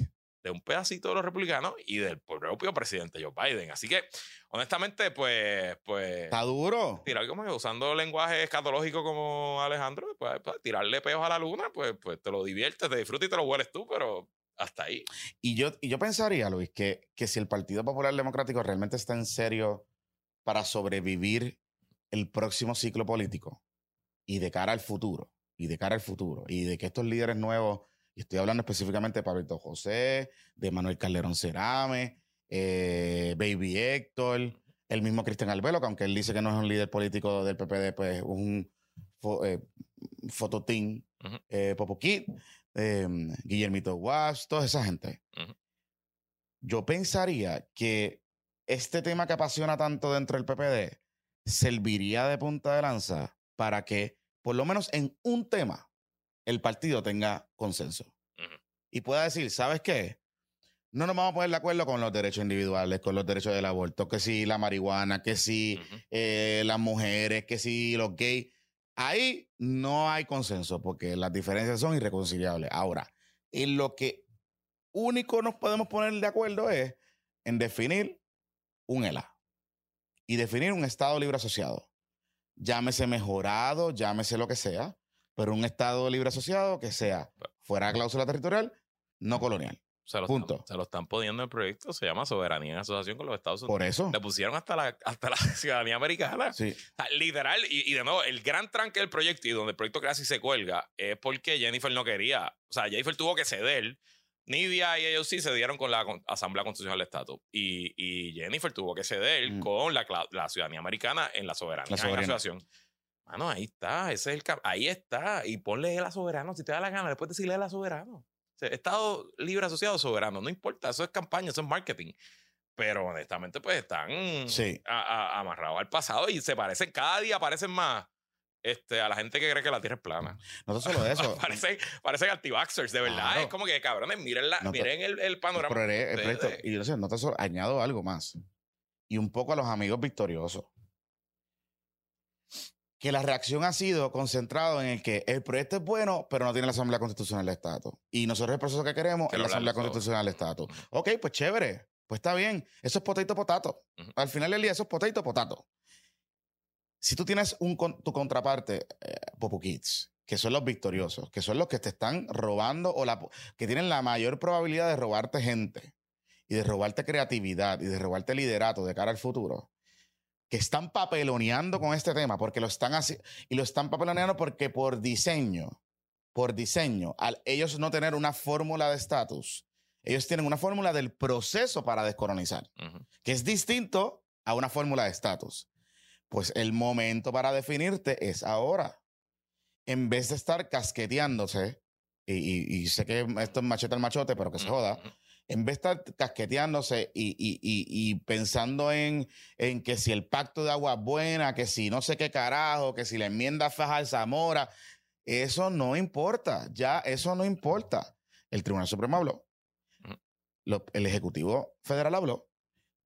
de un pedacito de los republicanos y del propio presidente Joe Biden. Así que, honestamente, pues. pues Está duro. Tirar como usando lenguaje escatológico como Alejandro, pues, pues, tirarle peos a la luna, pues, pues te lo diviertes, te disfrutas y te lo hueles tú, pero hasta ahí. Y yo, y yo pensaría, Luis, que, que si el Partido Popular Democrático realmente está en serio para sobrevivir el próximo ciclo político y de cara al futuro, y de cara al futuro, y de que estos líderes nuevos, y estoy hablando específicamente de Pablito José, de Manuel Calderón Cerame, eh, Baby Héctor, el mismo Cristian Albelo, que aunque él dice que no es un líder político del PPD, pues es un fo- eh, fototín, Ujú. eh, Popo Kid, eh, Guillermito Guas, toda esa gente. Yo pensaría que este tema que apasiona tanto dentro del PPD serviría de punta de lanza para que, por lo menos en un tema, el partido tenga consenso. Y pueda decir, ¿sabes qué? No nos vamos a poner de acuerdo con los derechos individuales, con los derechos del aborto, que si la marihuana, que si eh, las mujeres, que si los gays. Ahí no hay consenso porque las diferencias son irreconciliables. Ahora, en lo que único nos podemos poner de acuerdo es en definir un ELA y definir un Estado libre asociado. Llámese mejorado, llámese lo que sea, pero un Estado libre asociado que sea fuera de cláusula territorial, no colonial. Se lo, Punto. Están, se lo están poniendo en el proyecto, se llama Soberanía en Asociación con los Estados Unidos. Por eso. Le pusieron hasta la, hasta la *laughs* ciudadanía americana. Sí. Literal, y, y de nuevo, el gran tranque del proyecto y donde el proyecto casi se cuelga es porque Jennifer no quería. O sea, Jennifer tuvo que ceder. Nidia y ellos sí se dieron con la Asamblea Constitucional del Estatus. Y, y Jennifer tuvo que ceder Mm. con la, ciudadanía americana en la soberanía La en asociación. Mano, ahí está, ese es el ahí está. Y ponle el a soberano si te da la gana, después decirle el a soberano. O sea, Estado libre asociado soberano, no importa, eso es campaña, eso es marketing. Pero honestamente, pues están Sí. a- a- amarrados al pasado y se parecen, cada día parecen más este, a la gente que cree que la Tierra es plana. No solo *laughs* eso. parecen, parecen anti-vaxxers, de verdad. Claro. Es como que, cabrones, miren, la, No te- miren el, el panorama. Pero de- de- y yo sé, no te solo- añado algo más. Y un poco a los amigos victoriosos. Que la reacción ha sido concentrado en el que el proyecto es bueno, pero no tiene la Asamblea Constitucional del Estado. Y nosotros el proceso que queremos es la Asamblea todo. Constitucional del Estado. Ujú. Ok, pues chévere. Pues está bien. Eso es potato potato. Al final del día, eso es potato potato. Si tú tienes un, tu contraparte, eh, Popo Kids, que son los victoriosos, que son los que te están robando o la, que tienen la mayor probabilidad de robarte gente y de robarte creatividad y de robarte liderato de cara al futuro, que están papeloneando con este tema porque lo están haciendo y lo están papeloneando porque por diseño, por diseño, al ellos no tener una fórmula de estatus, ellos tienen una fórmula del proceso para descolonizar que es distinto a una fórmula de estatus. Pues el momento para definirte es ahora. En vez de estar casqueteándose, y, y- y sé que esto es machete al machote, pero que se joda. En vez de estar casqueteándose y, y- y- y pensando en, en que si el pacto de agua es buena, que si no sé qué carajo, que si la enmienda Fajar Zamora, eso no importa, ya eso no importa. El Tribunal Supremo habló, Ujú. lo- el Ejecutivo Federal habló,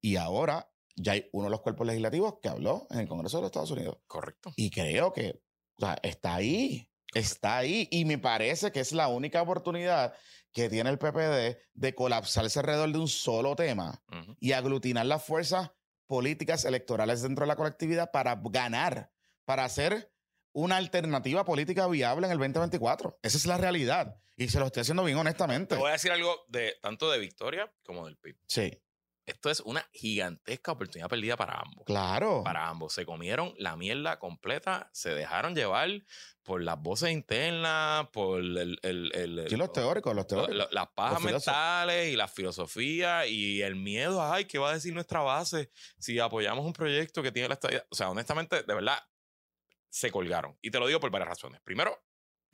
y ahora ya hay uno de los cuerpos legislativos que habló en el Congreso de los Estados Unidos. Correcto. Y creo que o sea, está ahí, está ahí. Y me parece que es la única oportunidad que tiene el PPD de colapsarse alrededor de un solo tema y aglutinar las fuerzas políticas electorales dentro de la colectividad para ganar, para hacer una alternativa política viable en el 2024. Esa es la realidad. Y se lo estoy haciendo bien honestamente. Te voy a decir algo de tanto de Victoria como del PIB. Sí, Esto es una gigantesca oportunidad perdida para ambos. claro. Para ambos. Se comieron la mierda completa, se dejaron llevar por las voces internas, por el, el- el- Sí, los teóricos, los lo- teóricos. lo- las pajas Los mentales y la filosofía y el miedo, ay, ¿qué va a decir nuestra base si apoyamos un proyecto que tiene la estadía? O sea, honestamente, de verdad, se colgaron. Y te lo digo por varias razones. Primero,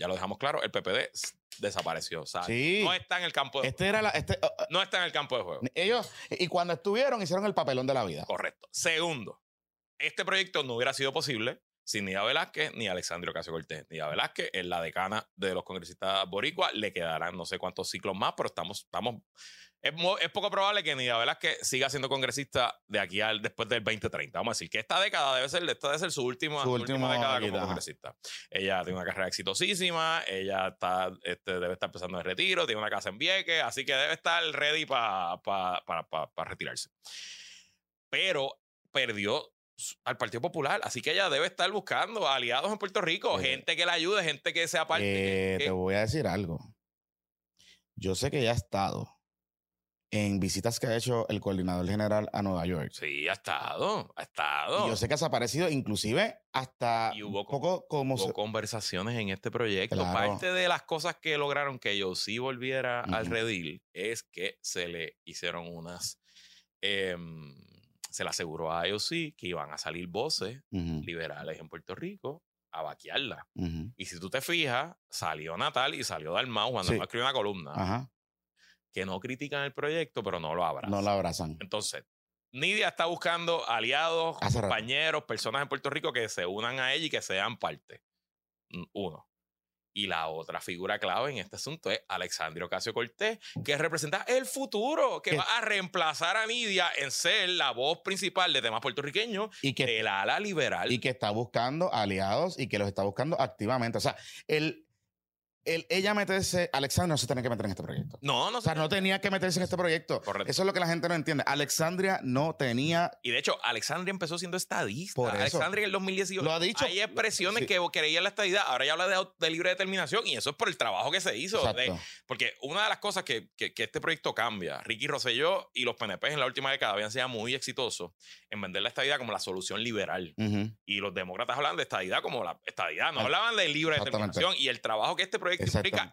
ya lo dejamos claro, el PPD desapareció. O sea, Sí. no está en el campo de Este era la. Este, uh, No está en el campo de juego. ellos, y cuando estuvieron, hicieron el papelón de la vida. Correcto. Segundo, este proyecto no hubiera sido posible sin Nida Velázquez ni Alexandria Ocasio Cortés. Nida Velázquez es la decana de los congresistas boricua. Le quedarán no sé cuántos ciclos más, pero estamos, estamos es, poco probable que Nida Velázquez siga siendo congresista de aquí al después del 2030. Vamos a decir que esta década debe ser, esta debe ser su última, Su última última década como congresista. Ella tiene una carrera exitosísima, ella está, este, debe estar empezando en retiro, tiene una casa en Vieques, así que debe estar ready pa- pa- para pa- pa retirarse. Pero perdió al Partido Popular, así que ella debe estar buscando aliados en Puerto Rico, Eh, gente que la ayude, gente que sea parte. Eh, que- te voy a decir algo. Yo sé que ella ha estado en visitas que ha hecho el coordinador general a Nueva York. Sí, ha estado, ha estado. Y yo sé que ha desaparecido, inclusive hasta Y hubo poco como... Hubo se- conversaciones en este proyecto. Claro. Parte de las cosas que lograron que yo sí volviera al Ujú. redil es que se le hicieron unas. em, se le aseguró a IOC que iban a salir voces Ujú, liberales en Puerto Rico a vaquearla. ujú. Y si tú te fijas, salió Natal y salió Dalmau cuando Sí. Escribió una columna Ajá. Que no critican el proyecto, pero no lo abrazan. No la abrazan. Entonces, Nidia está buscando aliados, Hace rato. compañeros, personas en Puerto Rico que se unan a ella y que sean parte. Mm, Uno. Y la otra figura clave en este asunto es Alexandria Ocasio Cortés, que representa el futuro, que va a reemplazar a Nidia en ser la voz principal de temas puertorriqueños Y que, de la ala liberal. y que está buscando aliados y que los está buscando activamente. O sea, el, el, ella meterse, Alexandria no se tenía que meter en este proyecto. no, no O sea, no tenía que meterse en este proyecto. Correcto. Eso es lo que la gente no entiende. Alexandria no tenía. Y de hecho, Alexandria empezó siendo estadista. Por eso. Alexandria en el 2018. Lo ha dicho. Hay expresiones Sí. que creía en la estadidad. Ahora ya habla de, libre determinación y eso es por el trabajo que se hizo. de- porque una de las cosas que, que- que este proyecto cambia, Ricky Rosselló y los PNP en la última década habían sido muy exitosos en vender la estadidad como la solución liberal. Ujú. Y los demócratas hablan de estadidad como la estadidad, no hablaban de libre determinación. Y el trabajo que este proyecto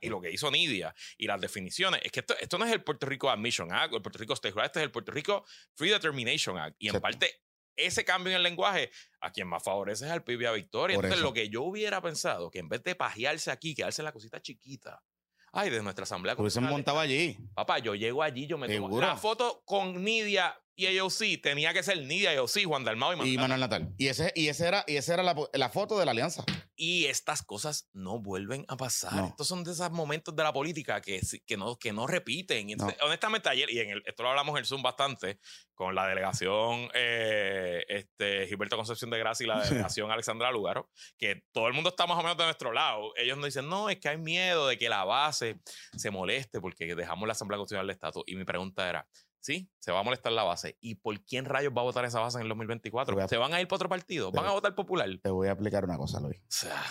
y lo que hizo Nidia y las definiciones es que esto, esto no es el Puerto Rico Admission Act o el Puerto Rico State Right, este es el Puerto Rico Free Determination Act. Y en Exacto. parte, ese cambio en el lenguaje a quien más favorece es al PIB a Victoria. Por Entonces, eso. lo que yo hubiera pensado, que en vez de pajearse aquí, quedarse en la cosita chiquita, ay, de nuestra asamblea. Hubiesen montado allí. Papá, yo llego allí, yo me tomo la foto con Nidia y AOC, tenía que ser Nidia, AOC, Juan Dalmau y Y Manuel Manuel Natal. Y ese, y ese era, y esa era la, la foto de la alianza. Y estas cosas no vuelven a pasar. No. Estos son de esos momentos de la política que, que, no, que no repiten. Entonces, Honestamente, ayer, y en el, esto lo hablamos en el Zoom bastante, con la delegación eh, este, Gilberto Concepción de Gracia y la *laughs* delegación Alexandra Lugaro, que todo el mundo está más o menos de nuestro lado. Ellos nos dicen, no, es que hay miedo de que la base se moleste porque dejamos la Asamblea Constitucional de Estatus. Y mi pregunta era, sí, se va a molestar la base. ¿Y por quién rayos va a votar esa base en el 2024? Te voy a- ¿Se van a ir para otro partido? ¿Van a votar popular? Te voy a explicar una cosa, Luis. O sea,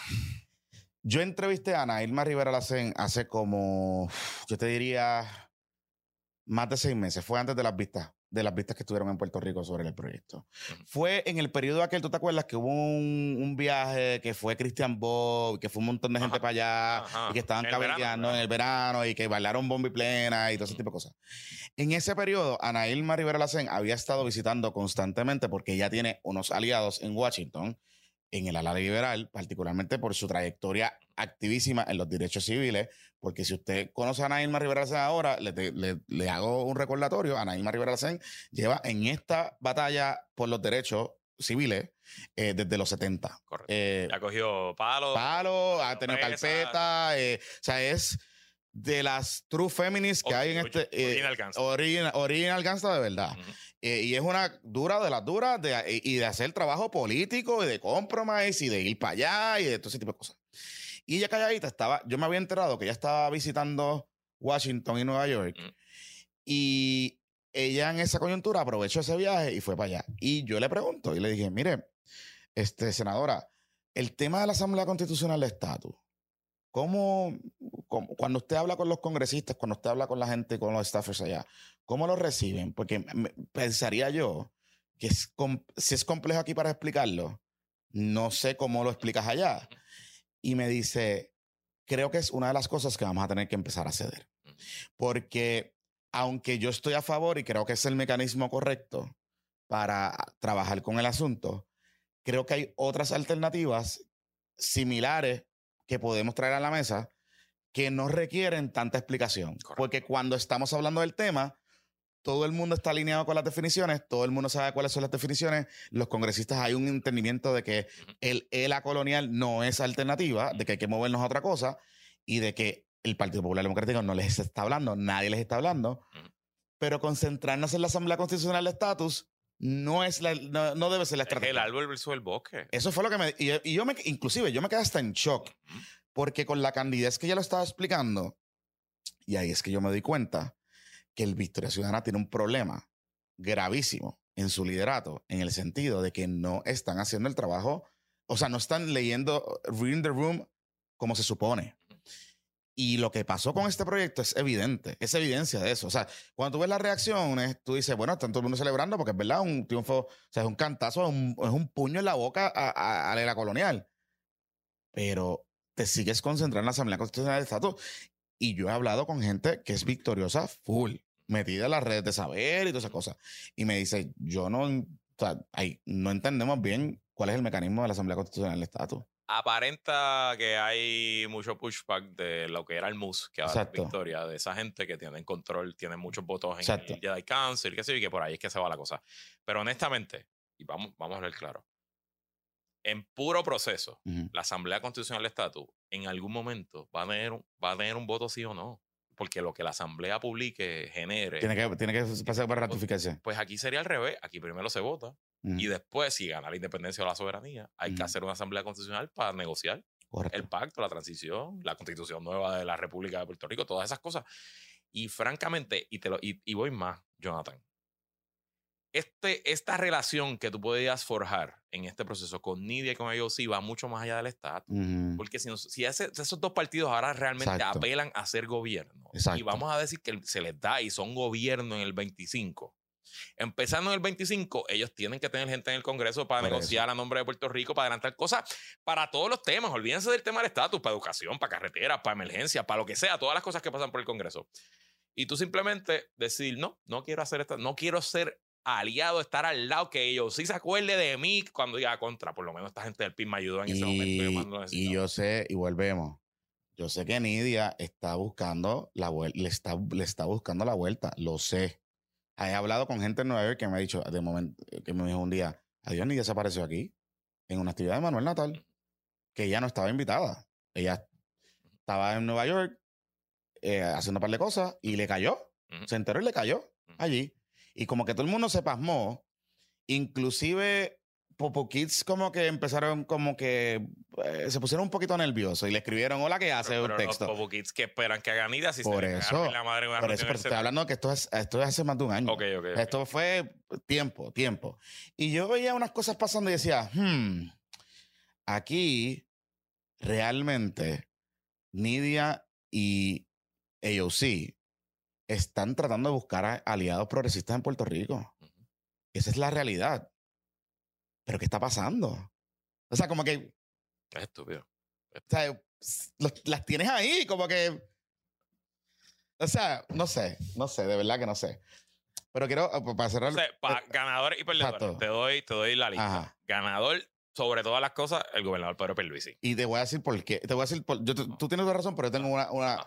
Yo entrevisté a Ana Irma Rivera Lacen hace como, yo te diría, más de seis meses. Fue antes de las vistas, de las vistas que estuvieron en Puerto Rico sobre el proyecto. Fue en el periodo aquel, ¿tú te acuerdas? Que hubo un, un viaje, que fue Christian Bob, que fue un montón de gente Ajá. para allá, Ajá. y que estaban cabildeando en el verano, y que bailaron bomba y plena, y todo ese tipo de cosas. En ese periodo, Ana Irma Rivera Lacen había estado visitando constantemente porque ella tiene unos aliados en Washington, en el ala liberal, particularmente por su trayectoria activísima en los derechos civiles, porque si usted conoce a Ana Irma Rivera Lacen ahora, le, le- le hago un recordatorio, Ana Irma Rivera Lacen lleva en esta batalla por los derechos civiles eh, desde los 70. correcto. Eh, Ya cogió palo. palo, ha tenido presa. carpeta, eh, o sea, es de las true feminists que hay en este... original gangster. Original, original gangsta de verdad. Eh, y es una dura de las duras de, y de hacer trabajo político y de compromise y de ir para allá y de todo ese tipo de cosas. Y ella calladita estaba, yo me había enterado que ella estaba visitando Washington y Nueva York. Mm. Y ella en esa coyuntura aprovechó ese viaje y fue para allá. Y yo le pregunto y le dije, mire, este, senadora, el tema de la Asamblea Constitucional de Estatus, ¿cómo, cómo- cuando usted habla con los congresistas, cuando usted habla con la gente, con los staffers allá, cómo lo reciben? Porque me- pensaría yo que es si es complejo aquí para explicarlo, no sé cómo lo explicas allá. Y me dice, creo que es una de las cosas que vamos a tener que empezar a ceder. Porque aunque yo estoy a favor y creo que es el mecanismo correcto para trabajar con el asunto, creo que hay otras alternativas similares que podemos traer a la mesa que no requieren tanta explicación. Correcto. Porque cuando estamos hablando del tema, todo el mundo está alineado con las definiciones, todo el mundo sabe cuáles son las definiciones, los congresistas hay un entendimiento de que el ELA colonial no es alternativa, de que hay que movernos a otra cosa y de que el Partido Popular Democrático no les está hablando, nadie les está hablando, pero concentrarnos en la Asamblea Constitucional de Estatus no es la, no, no debe ser la Es el estrategia. árbol versus el bosque. Eso fue lo que me y, y yo me inclusive yo me quedé hasta en shock porque con la candidez que ella lo estaba explicando y ahí es que yo me doy cuenta que el Victoria Ciudadana tiene un problema gravísimo en su liderato en el sentido de que no están haciendo el trabajo, o sea, no están leyendo reading the room como se supone. Y lo que pasó con este proyecto es evidente, es evidencia de eso. O sea, cuando tú ves las reacciones, tú dices, bueno, está todo el mundo celebrando porque es verdad, un triunfo, o sea, es un cantazo, es un, es un puño en la boca a, a- a la era colonial. Pero te sigues concentrando en la Asamblea Constitucional del Estado. Y yo he hablado con gente que es victoriosa full, metida en las redes de saber y todas esas cosas. Y me dice, yo no, o sea, ahí no entendemos bien cuál es el mecanismo de la Asamblea Constitucional del Estado. Aparenta que hay mucho pushback de lo que era el MUS, que ahora es. Victoria, de esa gente que tienen control, tienen muchos votos en Exacto. el Jedi Council, que y que por ahí es que se va la cosa. Pero honestamente, y vamos, vamos a hablar claro, en puro proceso, la Asamblea Constitucional del Estatus en algún momento va a tener va a tener un voto sí o no. Porque lo que la Asamblea publique, genere, Tiene que, tiene que pasar por ratificarse. pues aquí sería al revés. Aquí primero se vota y después, si gana la independencia o la soberanía, hay que hacer una Asamblea Constitucional para negociar Correcto. el pacto, la transición, la constitución nueva de la República de Puerto Rico, todas esas cosas. Y francamente, y, te lo, y, y voy más, Jonathan. Este, esta relación que tú podías forjar en este proceso con Nidia y con IOC va mucho más allá del Estado. Porque si, nos- si ese- esos dos partidos ahora realmente Exacto. apelan a ser gobierno y vamos a decir que se les da y son gobierno en el 25, empezando en el 25, ellos tienen que tener gente en el Congreso para Por negociar a nombre de Puerto Rico, para adelantar cosas para todos los temas. Olvídense del tema del estatus, para educación, para carreteras, para emergencia, para lo que sea, todas las cosas que pasan por el Congreso. Y tú simplemente decir, no, no quiero hacer esto, no quiero ser aliado, estar al lado, que ellos sí se acuerde de mí cuando diga contra. Por lo menos esta gente del PIB me ayudó en ese momento. yo Y, y necesitaba". yo sé, y volvemos. Yo sé que Nidia está buscando la vuelta, le está, le está buscando la vuelta, lo sé. He hablado con gente en Nueva York que me ha dicho, de momento, que me dijo un día, adiós, Nidia se apareció aquí, en una actividad de Manuel Natal, que ella no estaba invitada. Ella estaba en Nueva York eh, haciendo un par de cosas y le cayó. Se enteró y le cayó allí. Y como que todo el mundo se pasmó, inclusive Popo Kids como que empezaron como que eh, se pusieron un poquito nerviosos y le escribieron, hola, ¿qué hace? Pero, un pero texto. los Popo Kids que esperan que hagan Nidia si Por se eso, la madre una Por eso, pero estoy hablando que esto es, esto es hace más de un año. Ok, ok, ok. Esto fue tiempo, tiempo. Y yo veía unas cosas pasando y decía, hmm, aquí realmente Nidia y AOC están tratando de buscar aliados progresistas en Puerto Rico. Esa es la realidad. Pero ¿qué está pasando? O sea, como que, Es estúpido. o sea, los- las tienes ahí, como que... O sea, no sé, no sé, de verdad que no sé. Pero quiero, eh, para cerrar... Entonces, pa- ganadores y perdedores. Te doy, te doy la lista. Ajá. Ganador, sobre todas las cosas, el gobernador Pedro Pierluisi. Y te voy a decir por qué. Te voy a decir, por- yo, tú tú tienes toda razón, pero yo tengo una, una-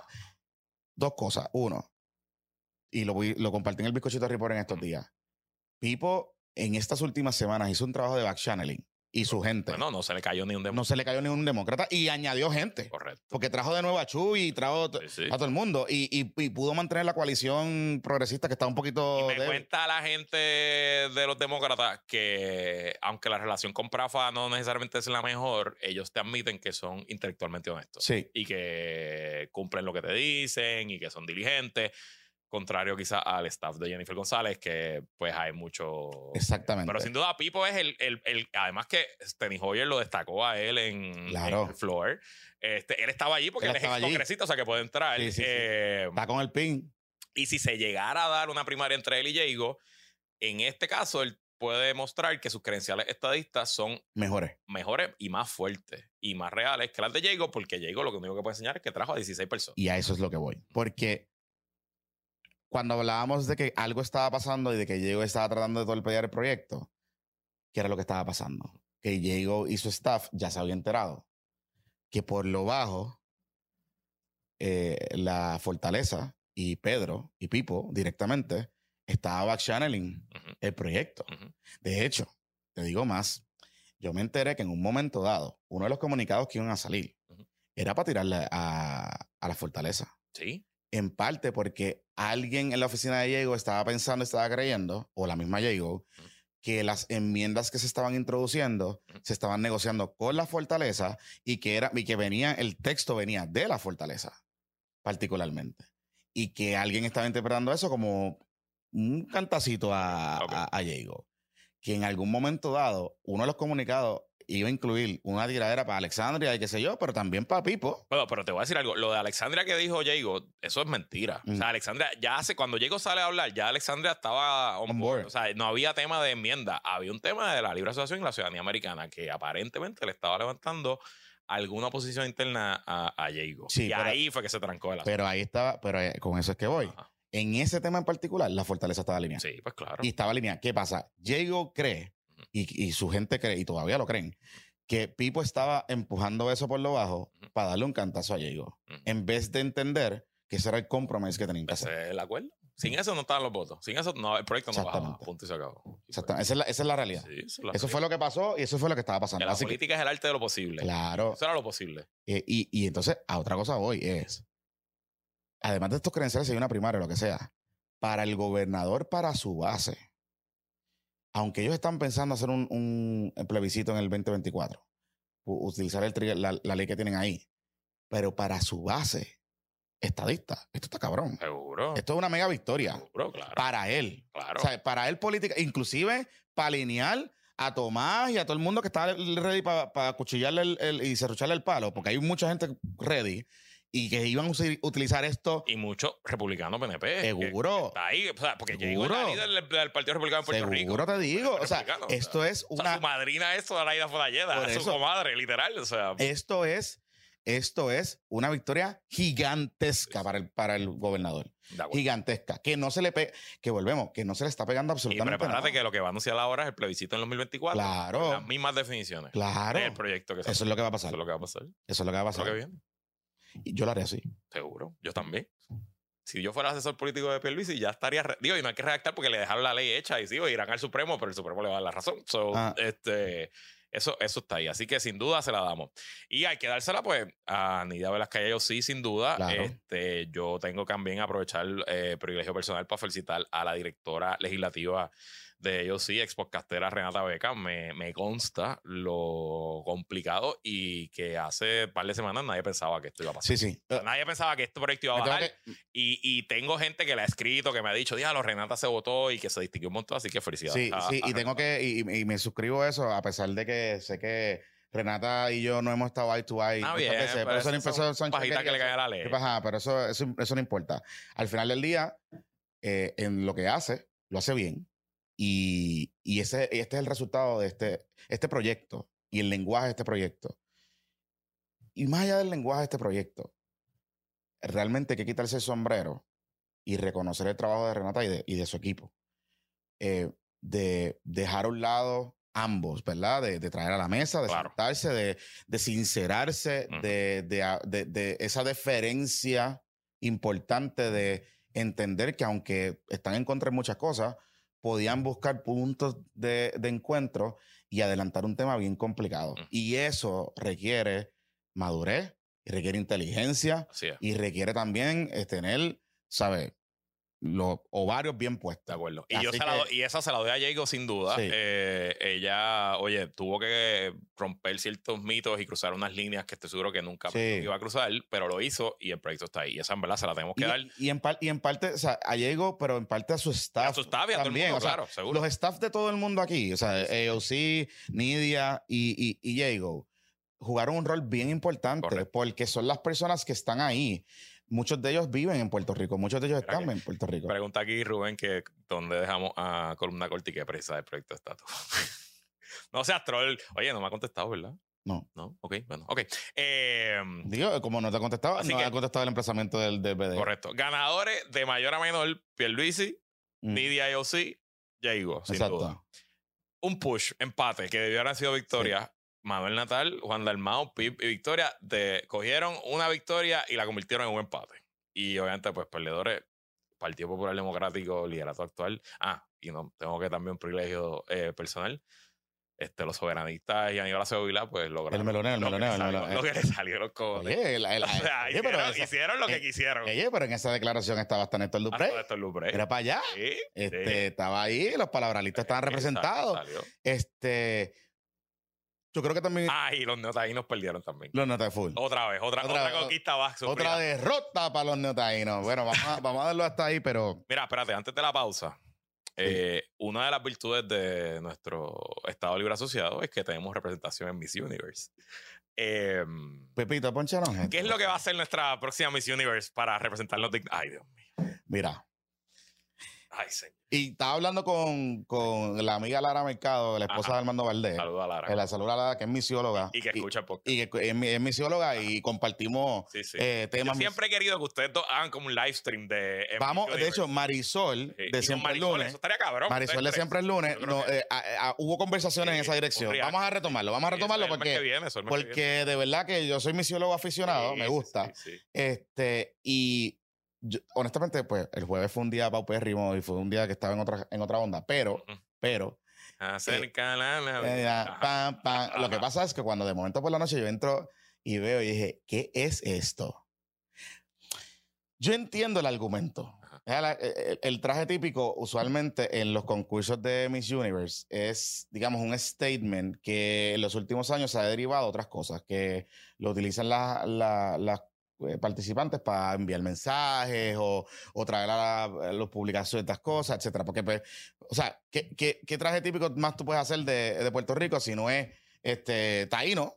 dos cosas. Uno, y lo, voy- lo compartí en el bizcochito report en estos días. Pipo en estas últimas semanas hizo un trabajo de back channeling y su gente. Bueno, no se le cayó ni un no demonio. se le cayó ningún demócrata y añadió gente. Correcto. Porque trajo de nuevo a Chu y trajo t- Sí, sí. a todo el mundo. Y, y- y pudo mantener la coalición progresista que estaba un poquito. Y me débil. cuenta la gente de los demócratas que, aunque la relación con Prafa no necesariamente es la mejor, ellos te admiten que son intelectualmente honestos. Sí. Y que cumplen lo que te dicen y que son diligentes. Contrario quizá al staff de Jennifer González, que pues hay mucho... Exactamente. Pero sin duda, Pipo es el, el, el- Además que Steny Hoyer lo destacó a él en, Claro. en el floor. Este, él estaba allí porque Él él, es congresista, o sea que puede entrar. Sí, sí, sí. Eh, Está con el pin. y si se llegara a dar una primaria entre él y Jago, en este caso él puede demostrar que sus credenciales estadistas son Mejores. mejores y más fuertes y más reales que las de Jago, porque Jago lo único que puede enseñar es que trajo a 16 personas. Y a eso es lo que voy. Porque cuando hablábamos de que algo estaba pasando y de que Diego estaba tratando de torpedear el proyecto, ¿qué era lo que estaba pasando? Que Diego y su staff ya se había enterado que por lo bajo, eh, la fortaleza y Pedro y Pipo directamente estaba backchanneling el proyecto. De hecho, te digo más, yo me enteré que en un momento dado, uno de los comunicados que iban a salir era para tirarle a, a la fortaleza. Sí. En parte porque alguien en la oficina de Diego estaba pensando, estaba creyendo, o la misma Diego, que las enmiendas que se estaban introduciendo se estaban negociando con la fortaleza y que, era, y que venía, el texto venía de la fortaleza, particularmente. Y que alguien estaba interpretando eso como un cantacito a, Ok. a, a Diego. Que en algún momento dado, uno de los comunicados iba a incluir una tiradera para Alexandria y qué sé yo, pero también para Pipo. Bueno, pero te voy a decir algo. Lo de Alexandria que dijo Jago, eso es mentira. O Mm. sea, Alexandria ya hace, cuando Jago sale a hablar, ya Alexandria estaba on On board. board. O sea, no había tema de enmienda. Había un tema de la libre asociación y la ciudadanía americana que aparentemente le estaba levantando alguna oposición interna a, a Jago. Sí, y pero- ahí fue que se trancó el asunto. Pero ahí estaba, pero eh, con eso es que voy. Ajá. En ese tema en particular, la fortaleza estaba alineada. Sí, pues claro. Y estaba alineada. ¿Qué pasa? Jago cree, y, y su gente cree, y todavía lo creen, que Pipo estaba empujando eso por lo bajo para darle un cantazo a. Ujú. En vez de entender que ese era el compromiso que tenían que hacer. Ese es el acuerdo. Sin eso no estaban los votos. Sin eso no, el proyecto no bajaba. Punto y se acabó. Y Exactamente. Esa es la, esa es la pues, realidad. sí, eso es la Eso fue lo que pasó y eso fue lo que estaba pasando. Que La Así que, política es el arte de lo posible. claro. Eso era lo posible. Eh, y, y entonces, a otra cosa hoy es, además de estos credenciales, si hay una primaria o lo que sea, para el gobernador, para su base, aunque ellos están pensando hacer un, un plebiscito en el 2024, u- utilizar el la, la ley que tienen ahí, pero para su base estadista, esto está cabrón. Seguro. Esto es una mega victoria Seguro, claro. para él. claro. O sea, para él política, inclusive para alinear a Tomás y a todo el mundo que está ready para cuchillarle el, el- y cerrucharle el palo, porque hay mucha gente ready y que iban a utilizar esto y muchos republicanos PNP. que- seguro. Está ahí, o sea, porque llegó la Seguro. líder del, del Partido Republicano en Puerto Rico. Seguro te digo. O sea, esto es O sea, una. su madrina es Zoraida Follalleda, Por es su eso- comadre, literal. O sea, Esto es. Esto es una victoria gigantesca para el, para el gobernador. Gigantesca. Que no se le pe que volvemos, que no se le está pegando Y absolutamente prepárate nada. que lo que va a anunciar ahora es el plebiscito en 2024. Claro. Las mismas definiciones. Claro. El proyecto que se Eso es lo que va a Eso pasar. es lo que va a pasar. Eso es lo que va a Eso es lo que pasar. viene. Y yo lo haré así. Seguro. Yo también. Si yo fuera asesor político de Pierluisi, ya estaría. Digo, y no hay que redactar porque le dejaron la ley hecha y sí, irán al Supremo, pero el Supremo le va a dar la razón. So, Ah. este, eso, eso está ahí. Así que sin duda se la damos. Y hay que dársela, pues, a Nidia Velasquez, yo sí, sin duda. Claro. Este, yo tengo también aprovechar eh, privilegio personal para felicitar a la directora legislativa de ellos sí, ex podcastera Renata Beca, me, me consta lo complicado y que hace un par de semanas nadie pensaba que esto iba a pasar. Sí, sí. Nadie pensaba que este proyecto iba a bajar. que- Y, y tengo gente que le ha escrito, que me ha dicho, diablo, Renata se votó y que se distinguió un montón, así que felicidades. Sí, a- sí, a y tengo que, y, y me suscribo a eso, a pesar de que sé que Renata y yo no hemos estado eye to eye. Muchas bien, veces, pero pero eso, no- son son que le a la ley. Pero eso, eso, eso no importa. Al final del día, eh, en lo que hace, lo hace bien. Y, y ese, este es el resultado de este, este proyecto y el lenguaje de este proyecto. Y más allá del lenguaje de este proyecto, realmente hay que quitarse el sombrero y reconocer el trabajo de Renata y de, y de su equipo. Eh, de dejar a un lado ambos, ¿verdad? De, de traer a la mesa, de Claro. sentarse, de, de sincerarse, Ujú. de, de, a- de- de esa deferencia importante de entender que aunque están en contra de muchas cosas, podían buscar puntos de, de encuentro y adelantar un tema bien complicado. Y eso requiere madurez, y requiere inteligencia y requiere también eh, tener, ¿sabes? Los ovarios bien de puestos. acuerdo. Y, yo se la que- doy- y esa se la doy a Jago sin duda. Sí. Eh, ella, oye, tuvo que romper ciertos mitos y cruzar unas líneas que estoy seguro que nunca Sí. iba a cruzar, pero lo hizo y el proyecto está ahí. Y esa en verdad se la tenemos que Y, dar y en, par- y en parte, o sea, a Diego, pero en parte a su staff. a su staff y a todo el también, mundo, o sea, claro, seguro. Los staff de todo el mundo aquí, o sea, AOC, Nidia y, y, jugaron un rol bien importante Correcto. porque son las personas que están ahí. Muchos de ellos viven en Puerto Rico, muchos de ellos están en Puerto Rico. Pregunta aquí Rubén que dónde dejamos a Columna Corti que precisa del proyecto de estatus. *laughs* no seas troll. Oye, no me ha contestado, ¿verdad? No. No, ok, bueno, ok. Eh, Digo, como no te ha contestado, no que- ha contestado el emplazamiento del, del BD. correcto. Ganadores de mayor a menor, Pierluisi, Mm, Nidia IOC, Jaigo, sin Exacto. duda. Un push, empate, que debió haber sido victoria. Manuel Natal, Juan Dalmao, Pip y Victoria de, cogieron una victoria y la convirtieron en un empate. Y obviamente, pues, perdedores, Partido Popular Democrático, liderato actual. Ah, y no, tengo que también un privilegio eh, personal. Este, los soberanistas y Aníbal Acevedo Vilá, pues lograron El meloneo, el lo meloneo, salió- meloneo. Lo que les salió los cojones. Oye, el- el- *laughs* o sea, oye, pero hicieron, esa- hicieron lo que eh, quisieron. oye, pero en esa declaración estaba hasta Néstor Ah, Dupré. esto es Lubre. Era para allá. Sí, Este, sí. Estaba ahí, los palabralistas estaban Exacto, representados. salió. Este, yo creo que también Ah, y los neotaínos perdieron también. los Full. Otra vez, otra, Otra- otra, conquista va. Otra derrota para los neotaínos. Bueno, vamos a, vamos a darlo hasta ahí, pero Mira, espérate, antes de la pausa. Eh, una de las virtudes de nuestro Estado Libre Asociado es que tenemos representación en Miss Universe. Em, Pepito, poncharon gente. ¿Qué es lo que va a hacer nuestra próxima Miss Universe para representarnos? Ay, Dios mío. Mira, Ay, señor. y estaba hablando con, con la amiga Lara Mercado, la esposa Ajá. de Armando Valdés. Saludos a Lara. La saluda a Lara, que es misióloga. y que escucha el podcast. y que es, es misióloga y compartimos Sí, sí. eh, Yo temas. siempre he querido que ustedes dos hagan como un live stream de. Vamos, de hecho. Marisol, Sí, y de siempre el Marisol, lunes. Eso estaría cabrón. Marisol de siempre el lunes. Yo no, eh, a- a- hubo conversaciones en esa dirección. Vamos a retomarlo, vamos a retomarlo el porque, viene, el porque de verdad que yo soy misiólogo aficionado, me gusta. Este, y yo- honestamente, pues el jueves fue un día paupérrimo y fue un día que estaba en otra, en otra onda, pero, pero, Acerca la eh, Ajá. pam, pam. lo que pasa es que cuando de momento por la noche yo entro y veo y dije, ¿qué es esto? Yo entiendo el argumento. Ya la- El, el traje típico, usualmente en los concursos de Miss Universe, es, digamos, un statement que en los últimos años se ha derivado a otras cosas, que lo utilizan la- la- las eh, participantes para enviar mensajes o, o traer a, la- a los publicaciones ciertas cosas, etcétera. Porque, pues, o sea, ¿qué, qué, qué traje típico más tú puedes hacer de, de Puerto Rico si no es este taíno?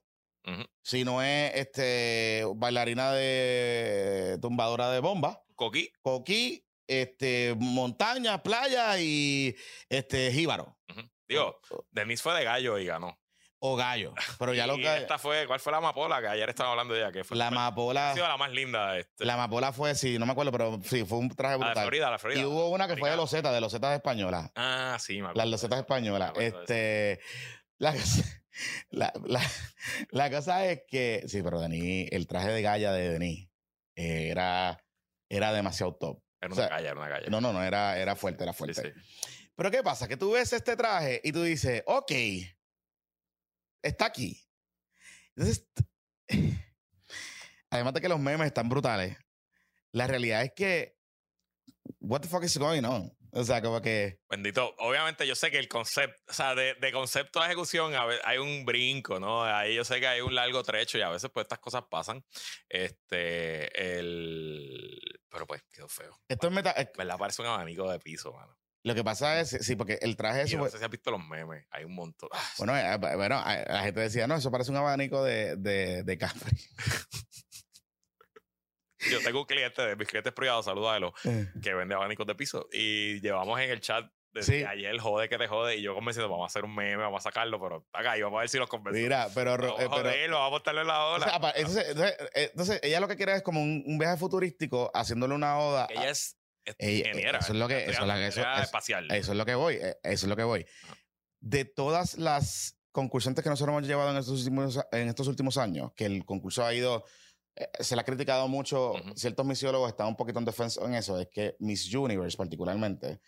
Si no es este bailarina de tumbadora de bomba, Coqui. coquí, este, montaña, playa y este jíbaro. Ujú. Digo, Denise fue de gallo y ganó. O gallo. Pero ya lo que. esta fue, ¿cuál fue la amapola? Que ayer estaba hablando de ella, que fue La ha amapola. sido la más linda. Este, La amapola fue, sí, no me acuerdo, pero sí, fue un traje la de brutal. Florida, la Florida. Y hubo una que fue de losetas, de losetas españolas. Ah, sí, me Las acuerdo. losetas españolas. Este. La, cosa- la, la- la cosa es que. Sí, pero Denis, el traje de galla de Denis eh, era, era demasiado top. Era o una sea, calle, era una calle. No, no, no, era, era fuerte, era Sí, fuerte. sí. Pero ¿qué pasa? Que tú ves este traje y tú dices, ok, está aquí. Entonces, además de que los memes están brutales, la realidad es que, what the fuck is going on? O sea, como que, Bendito. Obviamente yo sé que el concepto, o sea, de, de concepto a ejecución a hay un brinco, ¿no? Ahí yo sé que hay un largo trecho y a veces pues estas cosas pasan. Este, el... Pero pues quedó feo. esto es meta... eh, ¿Verdad? Parece un abanico de piso, mano. Lo que pasa es, sí, porque el traje... Y Eso, no sé si has visto los memes. Hay un montón. Ah, bueno, eh, bueno, eh, la gente decía, no, eso parece un abanico de, de, de Capri. *laughs* Yo tengo un cliente de mis clientes privados, saluda a él, que vende abanicos de piso. Y llevamos en el chat desde Sí. ayer, jode que te jode. Y yo convencido, vamos a hacer un meme, vamos a sacarlo, pero acá, y vamos a ver si los convencemos. Mira, pero... Vamos eh, a pero joderlo, vamos a botarle en la o ola. sea, entonces, entonces, eh, entonces, ella lo que quiere es como un, un viaje futurístico haciéndole una oda ella es, es ingeniera. eso es lo que- eso es lo que- eso ingeniera es- espacial. Eso es lo que voy, eh, eso es lo que voy. De todas las concursantes que nosotros hemos llevado en estos últimos, en estos últimos años, que el concurso ha ido, eh, se le ha criticado mucho, Ujú. ciertos misiólogos están un poquito en defensa en eso, es que Miss Universe particularmente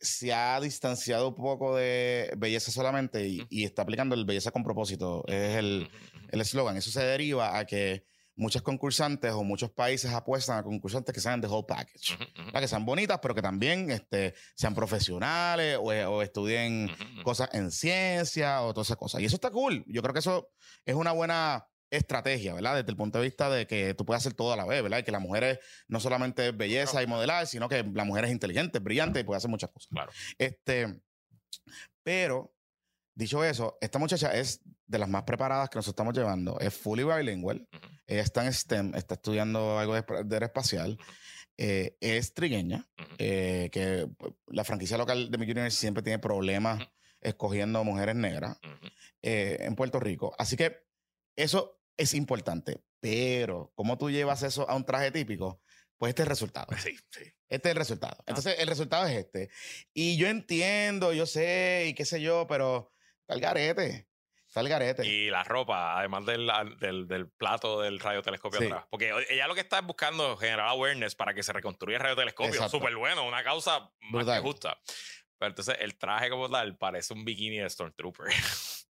se ha distanciado un poco de belleza solamente y, está aplicando el belleza con propósito, es el Ujú, ujú. el eslogan. Eso se deriva a que muchos concursantes o muchos países apuestan a concursantes que sean the whole package. Ujú. ¿verdad? Que sean bonitas, pero que también este, sean profesionales o, o estudien cosas en ciencia o todas esas cosas. Y eso está cool. Yo creo que eso es una buena estrategia, ¿verdad? Desde el punto de vista de que tú puedes hacer todo a la vez, ¿verdad? Y que la mujer es no solamente es belleza y modelar, sino que la mujer es inteligente, brillante y puede hacer muchas cosas. Claro. Este, pero, dicho eso, esta muchacha es de las más preparadas que nos estamos llevando. Es fully bilingual. Ujú. Ella está en STEM, está estudiando algo de, de aeroespacial. Ujú. eh, es trigueña, Ujú. eh, que pues, la franquicia local de mi Universe siempre tiene problemas Ujú. escogiendo mujeres negras eh, en Puerto Rico. Así que eso es importante. Pero, ¿cómo tú llevas eso a un traje típico? Pues este es el resultado. Sí, sí. Este es el resultado. Ah. Entonces, el resultado es este. Y yo entiendo, yo sé, y qué sé yo, pero está el garete. Está el garete. Y la ropa, además del, del, del plato del radiotelescopio Sí. atrás. Porque ella lo que está es buscando generar awareness para que se reconstruya el radiotelescopio. Súper bueno, una causa más que justa. Pero entonces el traje como tal parece un bikini de Stormtrooper. *laughs*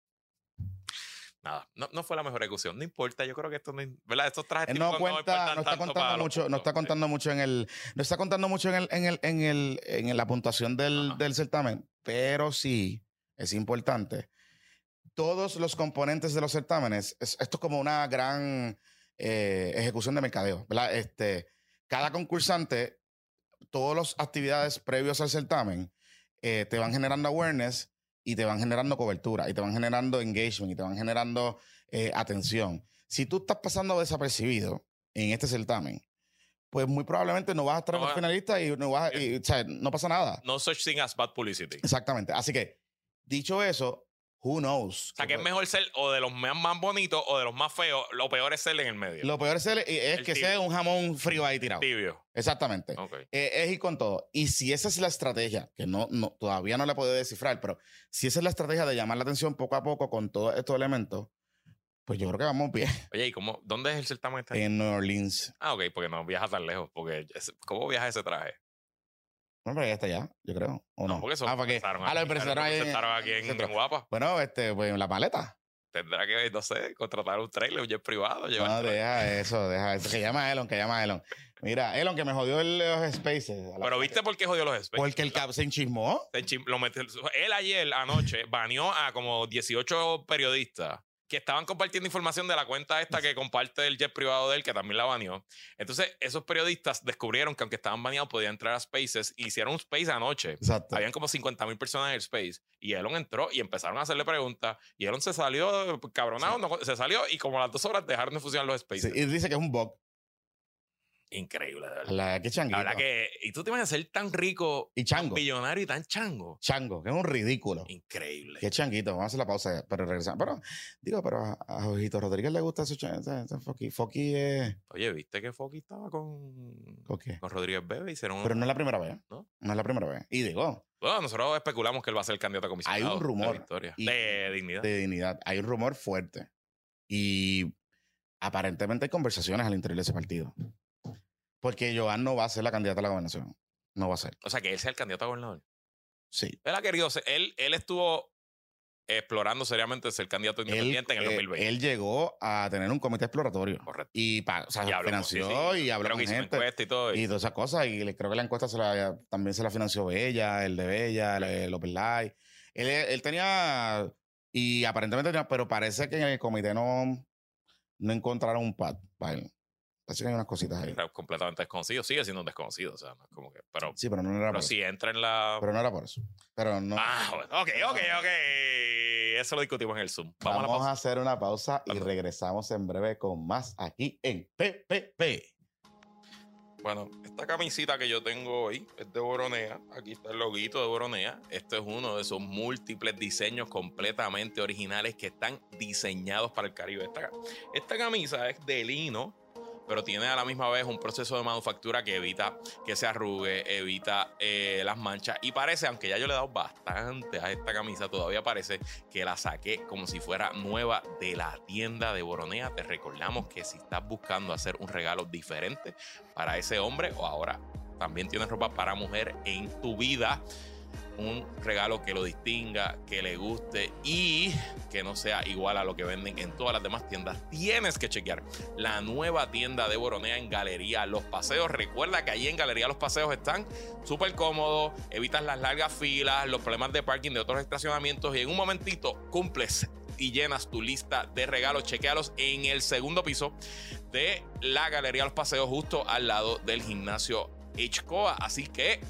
Nada, no, no fue la mejor ejecución. No importa, yo creo que esto no, ¿verdad? Estos trajes típicos no cuenta, importan no está contando mucho, no está sí. contando mucho en el, no está contando mucho en el, en el, en el, en la puntuación del, Ajá. del certamen, pero sí es importante. Todos los componentes de los certámenes, es- esto es como una gran eh, ejecución de mercadeo, ¿verdad? Este, cada concursante, todas las actividades previos al certamen, eh, te van generando awareness y te van generando cobertura y te van generando engagement y te van generando eh, atención. Si tú estás pasando desapercibido en este certamen, pues muy probablemente no vas a estar No finalista y no, vas a- y, o sea, no pasa nada. No such thing as bad publicity. Exactamente. Así que, dicho eso, who knows? O sea, que es mejor ser o de los más, más bonitos o de los más feos. Lo peor es ser en el medio. Lo peor es, el- es El que tibio. sea un jamón frío ahí tirado. Tibio. Exactamente. Eh, es ir con todo. Y si esa es la estrategia, que no, no, todavía no la puedo descifrar, pero si esa es la estrategia de llamar la atención poco a poco con todos estos elementos, pues yo creo que vamos bien *laughs* Oye, ¿y cómo? ¿Dónde es el certamen este? en New Orleans. Ah, ok, porque no viaja tan lejos. Porque ¿Cómo viaja ese traje? No, pero ya está ya, yo creo. ¿O no? porque eso ah, porque empezaron ah, lo aquí, empezaron ahí aquí en, en Guapa. Bueno, este, pues en la maleta. Tendrá que, no sé, contratar un trailer, un jet privado, No, deja eso, deja eso. Que llama a Elon, que llama a Elon. Mira, Elon, que me jodió el, los spaces. Pero ¿viste por qué jodió los spaces? Porque el cap se enchismó. Se enchim- lo metió- él ayer, anoche, baneó a como 18 periodistas que estaban compartiendo información de la cuenta esta que comparte el jet privado de él, que también la baneó. Entonces, esos periodistas descubrieron que aunque estaban baneados, podían entrar a Spaces. y Hicieron un Space anoche. Exacto. Habían como 50 mil personas en el Space. Y Elon entró y empezaron a hacerle preguntas. Y Elon se salió cabronado, no- se salió y como a las dos horas dejaron de funcionar los Sí, Spaces. y dice que es un bug. Increíble, de verdad. La, qué changuito. La verdad que... Y tú te vas a ser tan rico, Y chango. millonario y tan chango. Chango, que es un ridículo. Increíble. Qué changuito. Vamos a hacer la pausa, pero regresamos. Pero, digo, pero a, a Ojito Rodríguez le gusta. Ese, ese Foki. Foki es. Oye, ¿viste que Foki estaba con, ¿Con qué? con Rodríguez Bebe? Hicieron un- Pero no es la primera vez. ¿No? No es la primera vez. Y digo, Bueno, nosotros especulamos que él va a ser el candidato a comisionado. Hay un rumor. De, Victoria. Y- de dignidad. de dignidad. Hay un rumor fuerte. Y aparentemente hay conversaciones al interior de ese partido. Porque Joan no va a ser la candidata a la gobernación. No va a ser. O sea, que él sea el candidato a gobernador. Sí. Él ha querido ser- él, él estuvo explorando seriamente ser candidato Él, independiente en el eh, 2020. él llegó a tener un comité exploratorio. Correcto. Y, pa- o sea, Y financió sí, sí. y habló Creo con que gente. encuesta y todo. Y todas esas cosas. Y le- creo que la encuesta se la, también se la financió Bella, el de Bella, el, el Open Live. Él, él tenía. Y aparentemente tenía. Pero parece que en el comité no, no encontraron un pad para él. Parece que hay unas cositas ahí. Era completamente desconocido. Sigue siendo un desconocido. O sea, no es como que. Pero, Sí, pero no era pero por eso. si entra en la. Pero no era por eso. Pero no. ah, bueno. ok, ok, ok. Eso lo discutimos en el Zoom. Vamos, a Vamos hacer una pausa y regresamos en breve con más aquí en PPP. Bueno, esta camisita que yo tengo hoy es de Boronea. Aquí está el loguito de Boronea. Este es uno de esos múltiples diseños completamente originales que están diseñados para el Caribe. Esta, esta camisa es de lino, pero tiene a la misma vez un proceso de manufactura que evita que se arrugue, evita eh, las manchas. Y parece, aunque ya yo le he dado bastante a esta camisa, todavía parece que la saqué como si fuera nueva de la tienda de Boronea. Te recordamos que si estás buscando hacer un regalo diferente para ese hombre o ahora también tienes ropa para mujer en tu vida. Un regalo que lo distinga, que le guste y que no sea igual a lo que venden en todas las demás tiendas. Tienes que chequear la nueva tienda de Boronea en Galería Los Paseos. Recuerda que allí en Galería Los Paseos están súper cómodos, evitas las largas filas, los problemas de parking de otros estacionamientos y en un momentito cumples y llenas tu lista de regalos. Chequealos en el segundo piso de la Galería Los Paseos, justo al lado del gimnasio HCOA. Así que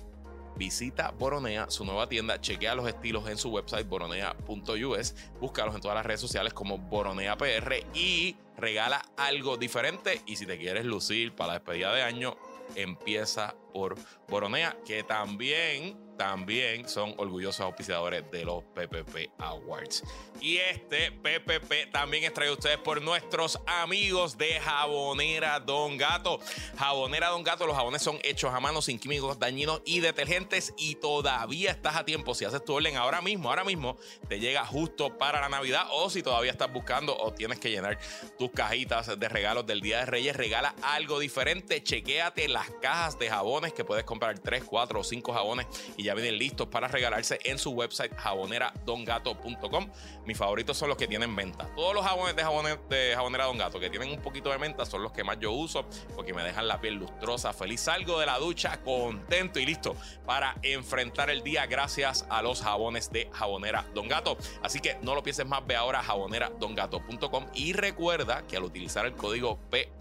visita Boronea, su nueva tienda, chequea los estilos en su website boronea.us, búscalos en todas las redes sociales como Boronea PR y regala algo diferente. Y si te quieres lucir para la despedida de año, empieza por Boronea, que también, también son orgullosos auspiciadores de los PPP Awards. Y este PPP también es traído a ustedes por nuestros amigos de Jabonera Don Gato. Jabonera Don Gato, los jabones son hechos a mano sin químicos dañinos y detergentes y todavía estás a tiempo. Si haces tu orden ahora mismo, ahora mismo te llega justo para la Navidad o si todavía estás buscando o tienes que llenar tus cajitas de regalos del Día de Reyes, regala algo diferente. Chequéate las cajas de jabones que puedes comprar 3, 4 o 5 jabones y ya vienen listos para regalarse en su website jaboneradongato.com. Mis favoritos son los que tienen menta. Todos los jabones de, jabones, de jabonera Don Gato que tienen un poquito de menta son los que más yo uso porque me dejan la piel lustrosa, feliz. Salgo de la ducha contento y listo para enfrentar el día gracias a los jabones de jabonera Don Gato. Así que no lo pienses más, ve ahora jaboneradongato.com y recuerda que al utilizar el código PP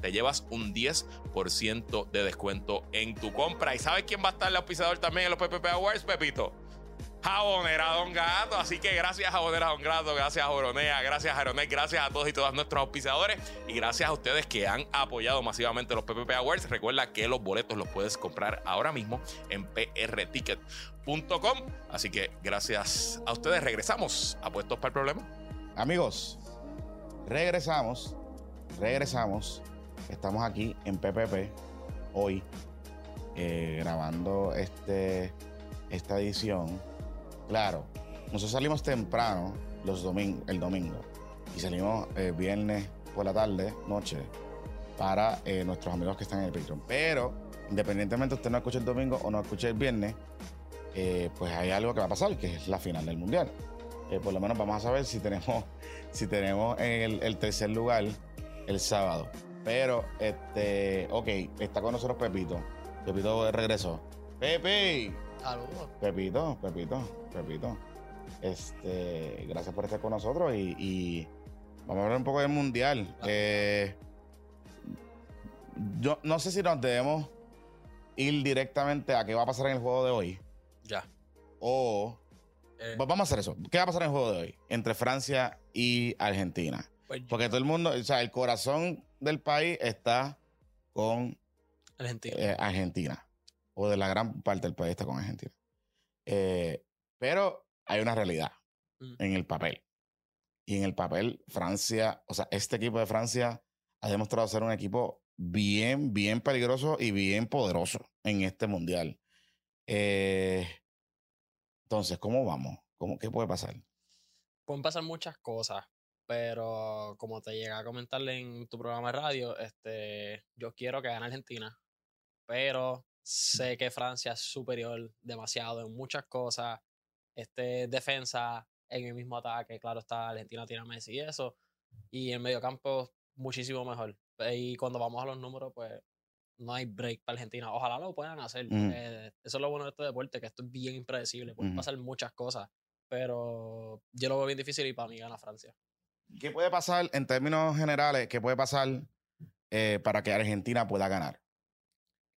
Te llevas un 10% de descuento en tu compra. ¿Y sabes quién va a estar el auspiciador también en los PPP Awards, Pepito? Jabonera Don Gato. Así que gracias Jabonera Don Gato, gracias Joronea, gracias a Aeronet, gracias a todos y todas nuestros auspiciadores y gracias a ustedes que han apoyado masivamente los PPP Awards. Recuerda que los boletos los puedes comprar ahora mismo en prticket.com. Así que gracias a ustedes. Regresamos a Puestos para el Problema. Amigos, regresamos, regresamos. Estamos aquí en PPP hoy eh, grabando este, esta edición Claro, nosotros salimos temprano los el domingo y salimos eh, viernes por la tarde, noche, para eh, nuestros amigos que están en el Patreon. Pero, independientemente usted no escuche el domingo o no escuche el viernes, eh, pues hay algo que va a pasar, que es la final del mundial. por lo menos vamos a saber si tenemos, *laughs* si tenemos el tercer lugar el sábado. Pero, este, ok, está con nosotros Pepito. Pepito regresó. Pepe. Saludos. Pepito, Pepito, Pepito. Este, gracias por estar con nosotros y, vamos a hablar un poco del mundial. Eh, yo no sé si nos debemos ir directamente a qué va a pasar en el juego de hoy. Ya. O eh. vamos a hacer eso. ¿Qué va a pasar en el juego de hoy entre Francia y Argentina? Pues Porque todo el mundo, o sea, el corazón del país está con Argentina. Eh, Argentina o de la gran parte del país está con Argentina. Eh, pero hay una realidad mm. en el papel. Y en el papel, Francia, o sea, este equipo de Francia ha demostrado ser un equipo bien, bien peligroso y bien poderoso en este mundial. Eh, entonces, ¿cómo vamos? ¿Cómo, ¿Qué puede pasar? Pueden pasar muchas cosas, pero como te llega a comentarle en tu programa de radio, este, yo quiero que gane Argentina, pero Sé que Francia es superior demasiado en muchas cosas. Este, defensa, en el mismo ataque, claro está, Argentina tiene a Messi y eso. Y en medio campo, muchísimo mejor. Y cuando vamos a los números, pues no hay break para Argentina. Ojalá lo puedan hacer. eso es lo bueno de este deporte, que esto es bien impredecible. Pueden pasar muchas cosas. Pero yo lo veo bien difícil y para mí gana Francia. ¿Qué puede pasar en términos generales? ¿Qué puede pasar eh, para que Argentina pueda ganar?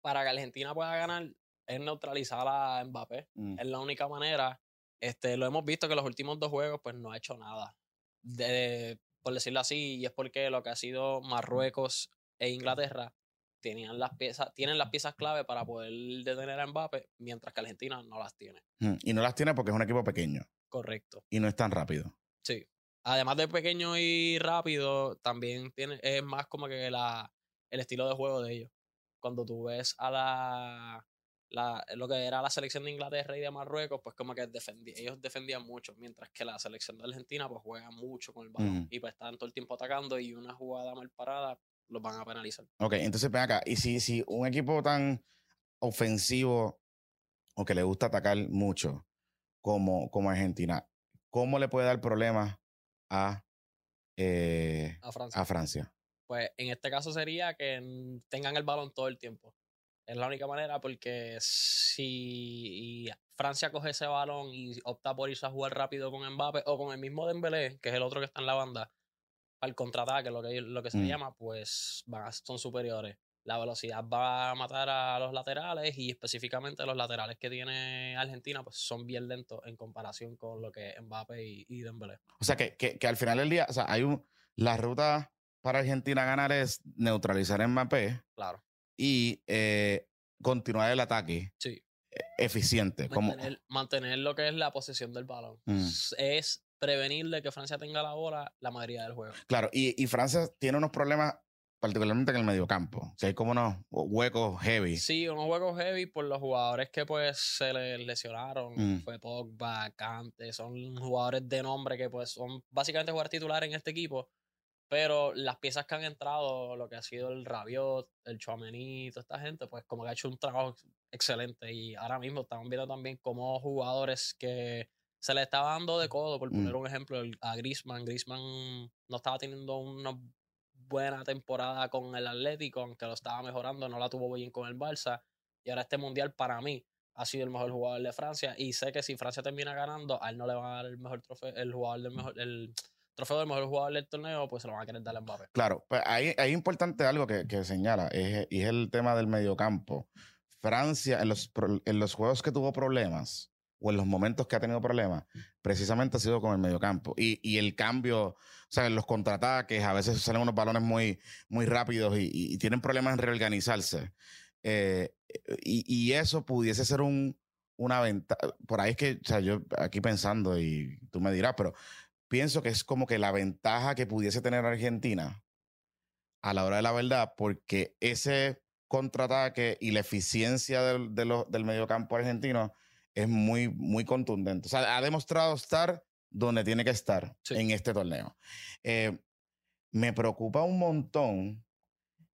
para que Argentina pueda ganar es neutralizar a Mbappé. Mm. Es la única manera. Este, lo hemos visto que los últimos dos juegos pues no ha hecho nada. De, por decirlo así, y es porque lo que ha sido Marruecos e Inglaterra tenían las piezas, tienen las piezas clave para poder detener a Mbappé, mientras que Argentina no las tiene. Mm, y no las tiene porque es un equipo pequeño. Correcto. Y no es tan rápido. Sí. Además de pequeño y rápido, también tiene, es más como que la, el estilo de juego de ellos cuando tú ves a la, la, lo que era la selección de Inglaterra y de Marruecos, pues como que ellos defendían mucho, mientras que la selección de Argentina pues juega mucho con el balón y pues están todo el tiempo atacando y una jugada mal parada los van a penalizar. Ok, entonces ven acá, y si, si un equipo tan ofensivo o que le gusta atacar mucho como, como Argentina, ¿cómo le puede dar problemas a, eh, A Francia? Pues en este caso sería que tengan el balón todo el tiempo. Es la única manera porque si Francia coge ese balón y opta por irse a jugar rápido con Mbappé o con el mismo Dembélé, que es el otro que está en la banda, al contraataque, lo que, lo que se mm. llama, pues van son superiores. La velocidad va a matar a los laterales y específicamente los laterales que tiene Argentina, pues son bien lentos en comparación con lo que es Mbappé y, y Dembélé. O sea, que, que, que, al final del día, o sea, hay un, la ruta para Argentina ganar es neutralizar a Mbappé. Claro. Y eh, continuar el ataque. Sí. Eficiente. Mantener, como... mantener lo que es la posesión del balón. Mm. Es prevenir de que Francia tenga la bola la mayoría del juego. Claro, y, y Francia tiene unos problemas particularmente en el mediocampo. Que hay como unos huecos heavy. Sí, unos huecos heavy por los jugadores que pues se les lesionaron. Mm. Fue Pogba, Kante, son jugadores de nombre que pues son básicamente jugadores titulares en este equipo pero las piezas que han entrado, lo que ha sido el Rabiot, el Chouameni, toda esta gente, pues como que ha hecho un trabajo excelente. Y ahora mismo estamos viendo también como jugadores que se le estaba dando de codo, por poner mm. un ejemplo, a Griezmann. Griezmann no estaba teniendo una buena temporada con el Atlético, aunque lo estaba mejorando, no la tuvo bien con el Barça. Y ahora este mundial para mí ha sido el mejor jugador de Francia. Y sé que si Francia termina ganando, a él no le van a dar el mejor trofeo, el jugador del mejor, el trofeo del mejor jugador del torneo, pues se lo van a querer dar a Mbappé. Claro, pues ahí, es importante algo que, que señala, es, es el tema del mediocampo. Francia, en los, en los juegos que tuvo problemas, o en los momentos que ha tenido problemas, precisamente ha sido con el mediocampo. Y, y el cambio, o sea, en los contraataques, a veces salen unos balones muy, muy rápidos y, y- tienen problemas en reorganizarse. Eh, y, y eso pudiese ser un, una ventaja. Por ahí es que, o sea, yo aquí pensando, y tú me dirás, pero pienso que es como que la ventaja que pudiese tener Argentina a la hora de la verdad, porque ese contraataque y la eficiencia del, de lo- del mediocampo argentino es muy, muy contundente. O sea, ha demostrado estar donde tiene que estar Sí. en este torneo. Eh, me preocupa un montón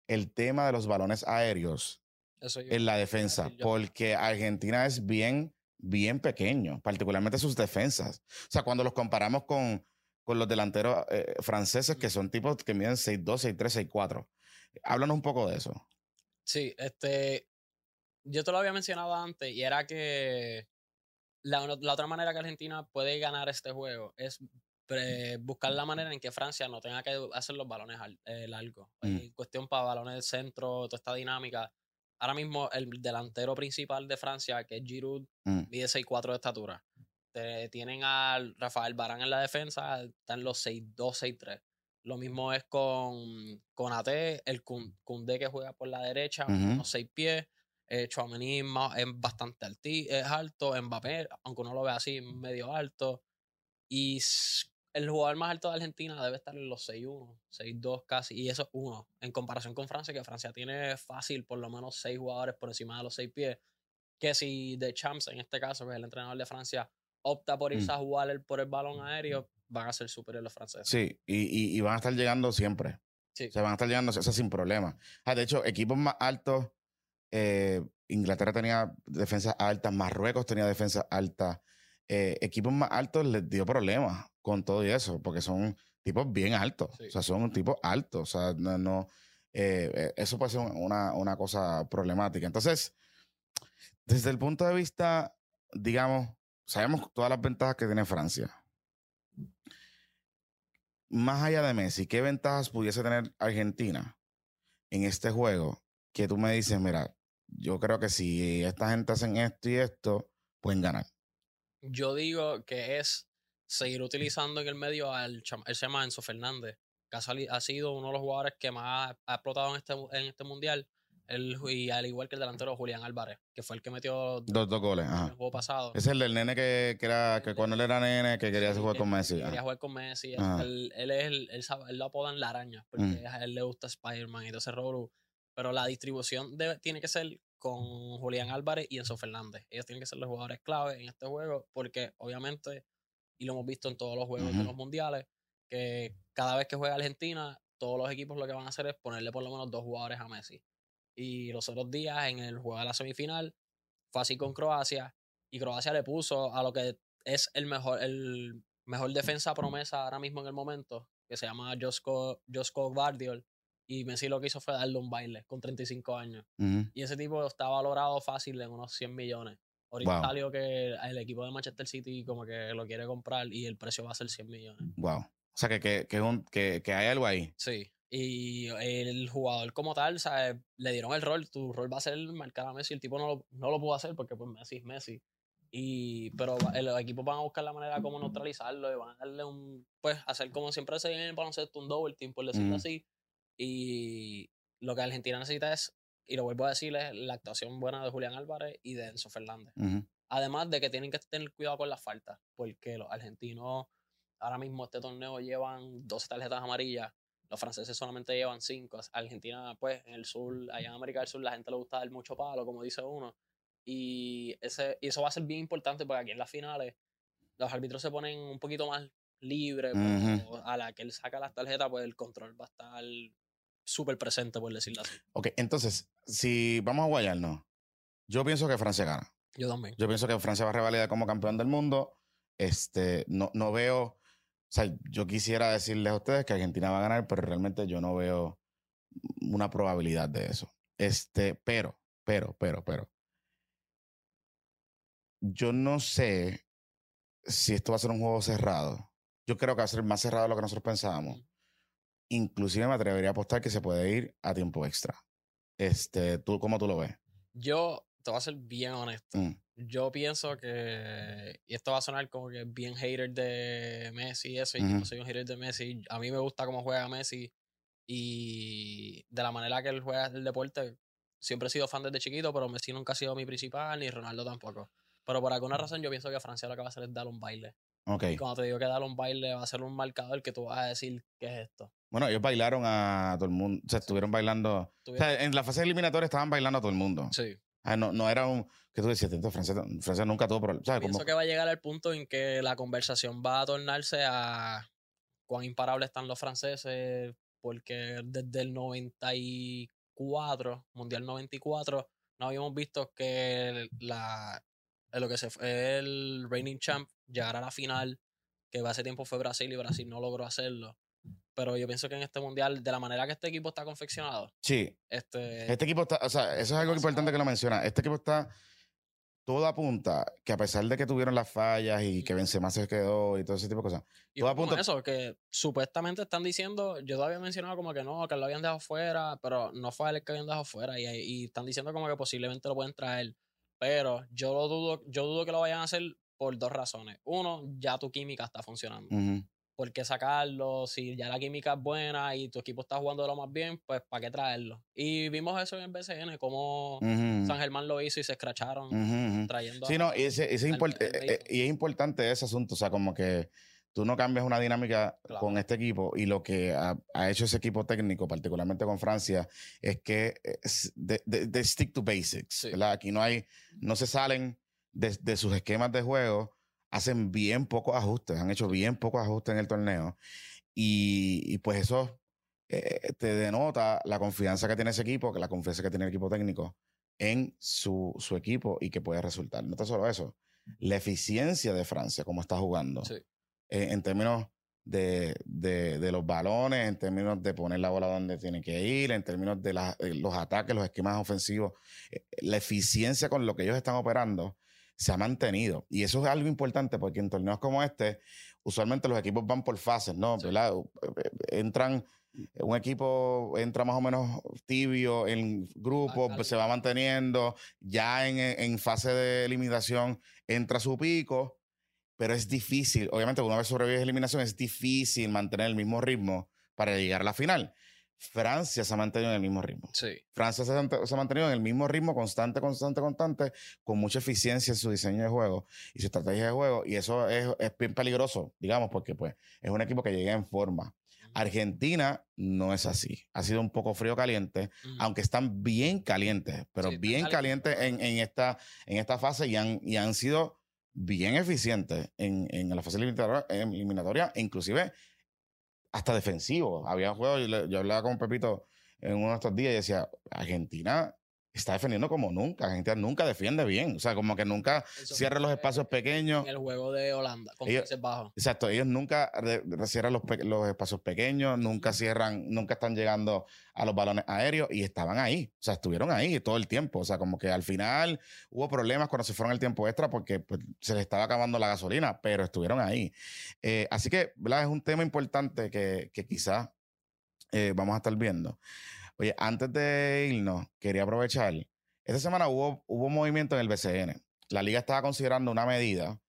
el tema de los balones aéreos Eso en la defensa, porque Argentina es bien, bien pequeño, particularmente sus defensas. O sea, cuando los comparamos con, con los delanteros eh, franceses, que son tipos que miden 6'2, 6'3, 6'4. Háblanos un poco de eso. Sí, este. Yo te lo había mencionado antes y era que la, la otra manera que Argentina puede ganar este juego es pre- buscar la manera en que Francia no tenga que hacer los balones al- eh, largos. Mm. En cuestión para balones del centro, toda esta dinámica. Ahora mismo el delantero principal de Francia, que es Giroud, Mm. mide 6'4 de estatura. Te- tienen a Rafael Barán en la defensa, están los 6'2, 6'3. Lo mismo es con, con AT, el Koundé que juega por la derecha, unos 6 pies. Eh, Tchouaméni es bastante alti, es alto. Mbappé, aunque uno lo ve así, medio alto. Y el jugador más alto de Argentina debe estar en los 6'1, 6'2 casi. Y eso es uno. En comparación con Francia, que Francia tiene fácil por lo menos 6 jugadores por encima de los 6 pies. Que si De Champs, en este caso, que es el entrenador de Francia, opta por irse Mm. a jugar el- por el balón aéreo, van a ser superiores los franceses. Sí, y, y- y van a estar llegando siempre. Sí. O sea, van a estar llegando eso sin problema. Ah, de hecho, equipos más altos, eh, Inglaterra tenía defensas altas, Marruecos tenía defensas altas. eh, equipos más altos les dio problemas con todo y eso, porque son tipos bien altos. Sí. O sea, son tipos altos. O sea, no, no, eh, eh, eso puede ser una, una cosa problemática. Entonces, desde el punto de vista, digamos, sabemos todas las ventajas que tiene Francia. Más allá de Messi, ¿qué ventajas pudiese tener Argentina en este juego? Que tú me dices, mira, yo creo que si esta gente hacen esto y esto, pueden ganar. Yo digo que es seguir utilizando en el medio al él se llama Enzo Fernández, que ha, ha sido uno de los jugadores que más ha explotado en este, en este mundial. Él, y al igual que el delantero Julián Álvarez, que fue el que metió Dos, dos goles. en el juego pasado. Ese es el del nene que, que era, que El cuando él era nene, que quería Sí, jugar que- con Messi. Quería jugar con Messi. Él, él es el, él, él lo apodan la araña, porque Mm. a él le gusta Spider-Man y todo ese rolo. Pero la distribución debe- tiene que ser con Julián Álvarez y Enzo Fernández. Ellos tienen que ser los jugadores clave en este juego, porque obviamente, y lo hemos visto en todos los juegos de los mundiales, que cada vez que juega Argentina, todos los equipos lo que van a hacer es ponerle por lo menos dos jugadores a Messi. Y los otros días, en el juego de la semifinal, fue así con Croacia, y Croacia le puso a lo que es el mejor, el mejor defensa promesa ahora mismo en el momento, que se llama Josko, Josko Gvardiol, y Messi lo que hizo fue darle un baile con 35 años. Y ese tipo está valorado fácil en unos 100 millones. Ahorita Wow. salió que el equipo de Manchester City como que lo quiere comprar y el precio va a ser 100 millones. Wow. O sea, que, que, que, es un- que, que hay algo ahí. Sí. Y el jugador como tal, ¿sabes? le dieron el rol. Tu rol va a ser marcar a Messi. El tipo no lo, no lo pudo hacer porque pues Messi es Messi. Y, pero los equipos van a buscar la manera como neutralizarlo y van a darle un, pues, hacer como siempre se en el baloncesto, un double team, por decirlo así. Y lo que Argentina necesita es, y lo vuelvo a decir, es la actuación buena de Julián Álvarez y de Enzo Fernández. Además de que tienen que tener cuidado con las faltas, porque los argentinos ahora mismo este torneo llevan 12 tarjetas amarillas, los franceses solamente llevan 5. Argentina, pues, en el sur, allá en América del Sur, la gente le gusta dar mucho palo, como dice uno. Y, ese, y eso va a ser bien importante porque aquí en las finales los árbitros se ponen un poquito más libres. Ujú. A la que él saca las tarjetas, pues el control va a estar súper presente, por decirlo así. Ok, entonces, si vamos a guayarnos, yo pienso que Francia gana. Yo también. Yo pienso que Francia va a revalidar como campeón del mundo. Este, no, no veo, o sea, yo quisiera decirles a ustedes que Argentina va a ganar, pero realmente yo no veo una probabilidad de eso. Este, pero, pero, pero, pero. Yo no sé si esto va a ser un juego cerrado yo creo que va a ser más cerrado de lo que nosotros pensábamos. Inclusive me atrevería a apostar que se puede ir a tiempo extra. Este, ¿tú cómo tú lo ves? Yo te voy a ser bien honesto. Mm. Yo pienso que, y esto va a sonar como que bien hater de Messi y eso, y yo no soy un hater de Messi. A mí me gusta cómo juega Messi y de la manera que él juega el deporte. Siempre he sido fan desde chiquito, pero Messi nunca ha sido mi principal, ni Ronaldo tampoco. Pero por alguna razón yo pienso que Francia lo que va a hacer es darle un baile. Ok. Y cuando te digo que darle un baile va a ser un marcador que tú vas a decir, ¿qué es esto? Bueno, ellos bailaron a todo el mundo. O sea, estuvieron bailando. O sea, en la fase eliminatoria estaban bailando a todo el mundo. Sí. Ah, no, no era un. que tú decías? "Tento, Francia, Francia nunca tuvo problemas. Pienso Como, que va a llegar al punto en que la conversación va a tornarse a cuán imparables están los franceses, porque desde el 94, Mundial 94, no habíamos visto que la, lo que se fue el reigning champ llegara a la final, que hace tiempo fue Brasil y Brasil no logró hacerlo. Pero yo pienso que en este mundial, de la manera que este equipo está confeccionado, sí. este, Este equipo está. O sea, eso es algo importante que lo menciona. Este equipo está. Todo apunta que a pesar de que tuvieron las fallas y que Benzema se quedó y todo ese tipo de cosas. Y Todo apunta- eso, que supuestamente están diciendo, yo todavía mencionado como que no, que lo habían dejado fuera, pero no fue el que habían dejado fuera. Y, y están diciendo como que posiblemente lo pueden traer. Pero yo lo dudo, yo dudo que lo vayan a hacer por dos razones. Uno, ya tu química está funcionando. Ujú. ¿Por qué sacarlo? Si ya la química es buena y tu equipo está jugando lo más bien, pues ¿para qué traerlo? Y vimos eso en el BCN, como Ujú. San Germán lo hizo y se escracharon Ujú, ujú. trayendo Sí, a- no, y, ese, ese es al- import- eh, eh, y es importante ese asunto, o sea, como que tú no cambias una dinámica Claro. con este equipo y lo que ha, ha hecho ese equipo técnico, particularmente con Francia, es que es de, de- de stick to basics, Sí. Aquí no hay, no se salen de, de sus esquemas de juego, hacen bien pocos ajustes, han hecho bien pocos ajustes en el torneo y, y pues eso eh, te denota la confianza que tiene ese equipo, que la confianza que tiene el equipo técnico en su, su equipo y que puede resultar. No tan solo eso, la eficiencia de Francia, como está jugando, Sí. eh, en términos de, de- de los balones, en términos de poner la bola donde tiene que ir, en términos de la- eh, los ataques, los esquemas ofensivos, eh, la eficiencia con lo que ellos están operando se ha mantenido. Y eso es algo importante porque en torneos como este, usualmente los equipos van por fases, ¿no? Sí. ¿Verdad? Eh, eh, Entran, un equipo entra más o menos tibio en grupo, Ah, pues, se va manteniendo, ya en, en fase de eliminación entra su pico, pero es difícil, obviamente una vez sobrevives a eliminación es difícil mantener el mismo ritmo para llegar a la final. Francia se ha mantenido en el mismo ritmo. Sí. Francia se ha, mant- se ha mantenido en el mismo ritmo, constante, constante, constante, con mucha eficiencia en su diseño de juego y su estrategia de juego. Y eso es, es bien peligroso, digamos, porque pues es un equipo que llega en forma. Argentina no es así. Ha sido un poco frío caliente, aunque están bien calientes, pero Sí, bien calientes. calientes en, en esta, en esta fase y han, y han sido bien eficientes en, en la fase eliminatoria, eliminatoria, inclusive hasta defensivo. Había juegos, yo, yo hablaba con Pepito en uno de estos días y decía, Argentina está defendiendo como nunca. Argentina nunca defiende bien. O sea, como que nunca Eso cierra los fue espacios pequeños. En el juego de Holanda, con Ellos- Bajos. Exacto, ellos nunca cierran los, espacios pequeños, nunca cierran, nunca están llegando a los balones aéreos y estaban ahí, o sea, estuvieron ahí todo el tiempo, o sea, como que al final hubo problemas cuando se fueron el tiempo extra porque pues, se les estaba acabando la gasolina, pero estuvieron ahí. Eh, así que, ¿verdad? Es un tema importante que, que quizás eh, vamos a estar viendo. Oye, antes de irnos, quería aprovechar, esta semana hubo, hubo movimiento en el BCN. La liga estaba considerando una medida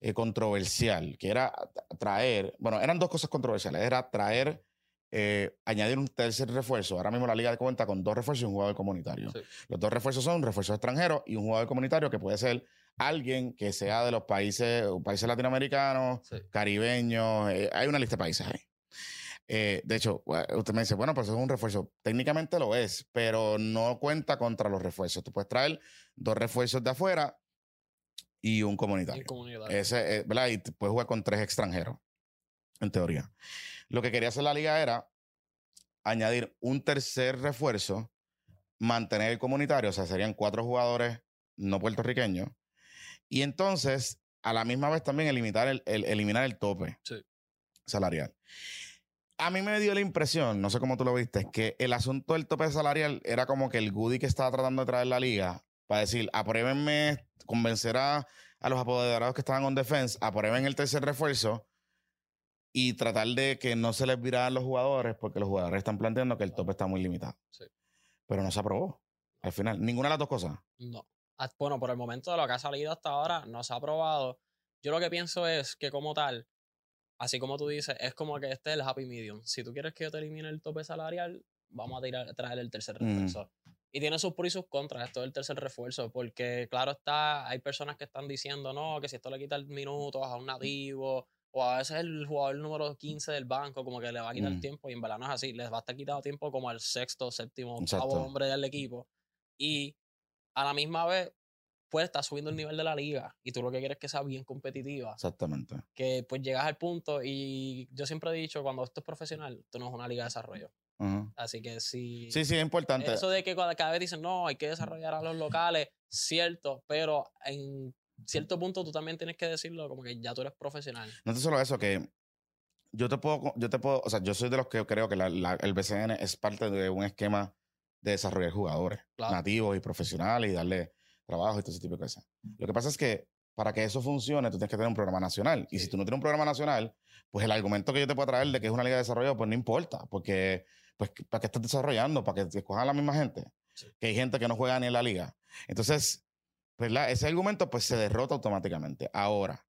eh, controversial, que era traer, bueno, eran dos cosas controversiales, era traer, eh, añadir un tercer refuerzo. Ahora mismo la liga cuenta con dos refuerzos y un jugador comunitario. Sí. Los dos refuerzos son refuerzos extranjeros y un jugador comunitario que puede ser alguien que sea de los países, países latinoamericanos, Sí. caribeños, eh, hay una lista de países ahí. Eh, de hecho, usted me dice, bueno, pues eso es un refuerzo. Técnicamente lo es, pero no cuenta contra los refuerzos. Tú puedes traer dos refuerzos de afuera y un comunitario. Comunidad. Ese, eh, ¿verdad? Y puedes jugar con tres extranjeros, en teoría. Lo que quería hacer la liga era añadir un tercer refuerzo, mantener el comunitario, o sea, serían cuatro jugadores no puertorriqueños, y entonces, a la misma vez también eliminar el, el- eliminar el tope Sí. salarial. A mí me dio la impresión, no sé cómo tú lo viste, que el asunto del tope salarial era como que el goodie que estaba tratando de traer la liga para decir, apruébenme, convencer a, a los apoderados que estaban on defense, aprueben el tercer refuerzo, y tratar de que no se les viraran los jugadores porque los jugadores están planteando que el tope está muy limitado. Sí. Pero no se aprobó. Al final, ninguna de las dos cosas. No. Bueno, por el momento de lo que ha salido hasta ahora, no se ha aprobado. Yo lo que pienso es que como tal, así como tú dices, es como que este es el happy medium. Si tú quieres que yo te elimine el tope salarial, vamos a tirar, traer el tercer Mm. refuerzo. Y tiene sus pros y sus contras esto del tercer refuerzo, porque claro está, hay personas que están diciendo, no, que si esto le quita minutos a un nativo, o a veces el jugador número 15 del banco, como que le va a quitar Mm. tiempo, y en verdad no es así, les va a estar quitando tiempo como al sexto, séptimo, octavo Exacto. hombre del equipo. Y a la misma vez, pues está subiendo el nivel de la liga, y tú lo que quieres es que sea bien competitiva, Exactamente. que pues llegas al punto, y yo siempre he dicho, cuando esto es profesional, esto no es una liga de desarrollo. Así que si... Sí, sí, es importante. Eso de que cada cada vez dicen, no, hay que desarrollar a los locales, cierto, pero en cierto punto tú también tienes que decirlo como que ya tú eres profesional. No es solo eso, que yo te puedo, yo te puedo, o sea, yo soy de los que creo que la- la- el BCN es parte de un esquema de desarrollar jugadores Claro. nativos y profesionales y darle trabajo y todo ese tipo de cosas. Lo que pasa es que para que eso funcione, tú tienes que tener un programa nacional. Y si tú no tienes un programa nacional, pues el argumento que yo te puedo traer de que es una liga de desarrollo, pues no importa, porque, pues, ¿para qué estás desarrollando? ¿Para que te escojan a la misma gente? Sí. Que hay gente que no juega ni en la liga. Entonces, ¿verdad? Ese argumento, pues, se derrota automáticamente. Ahora,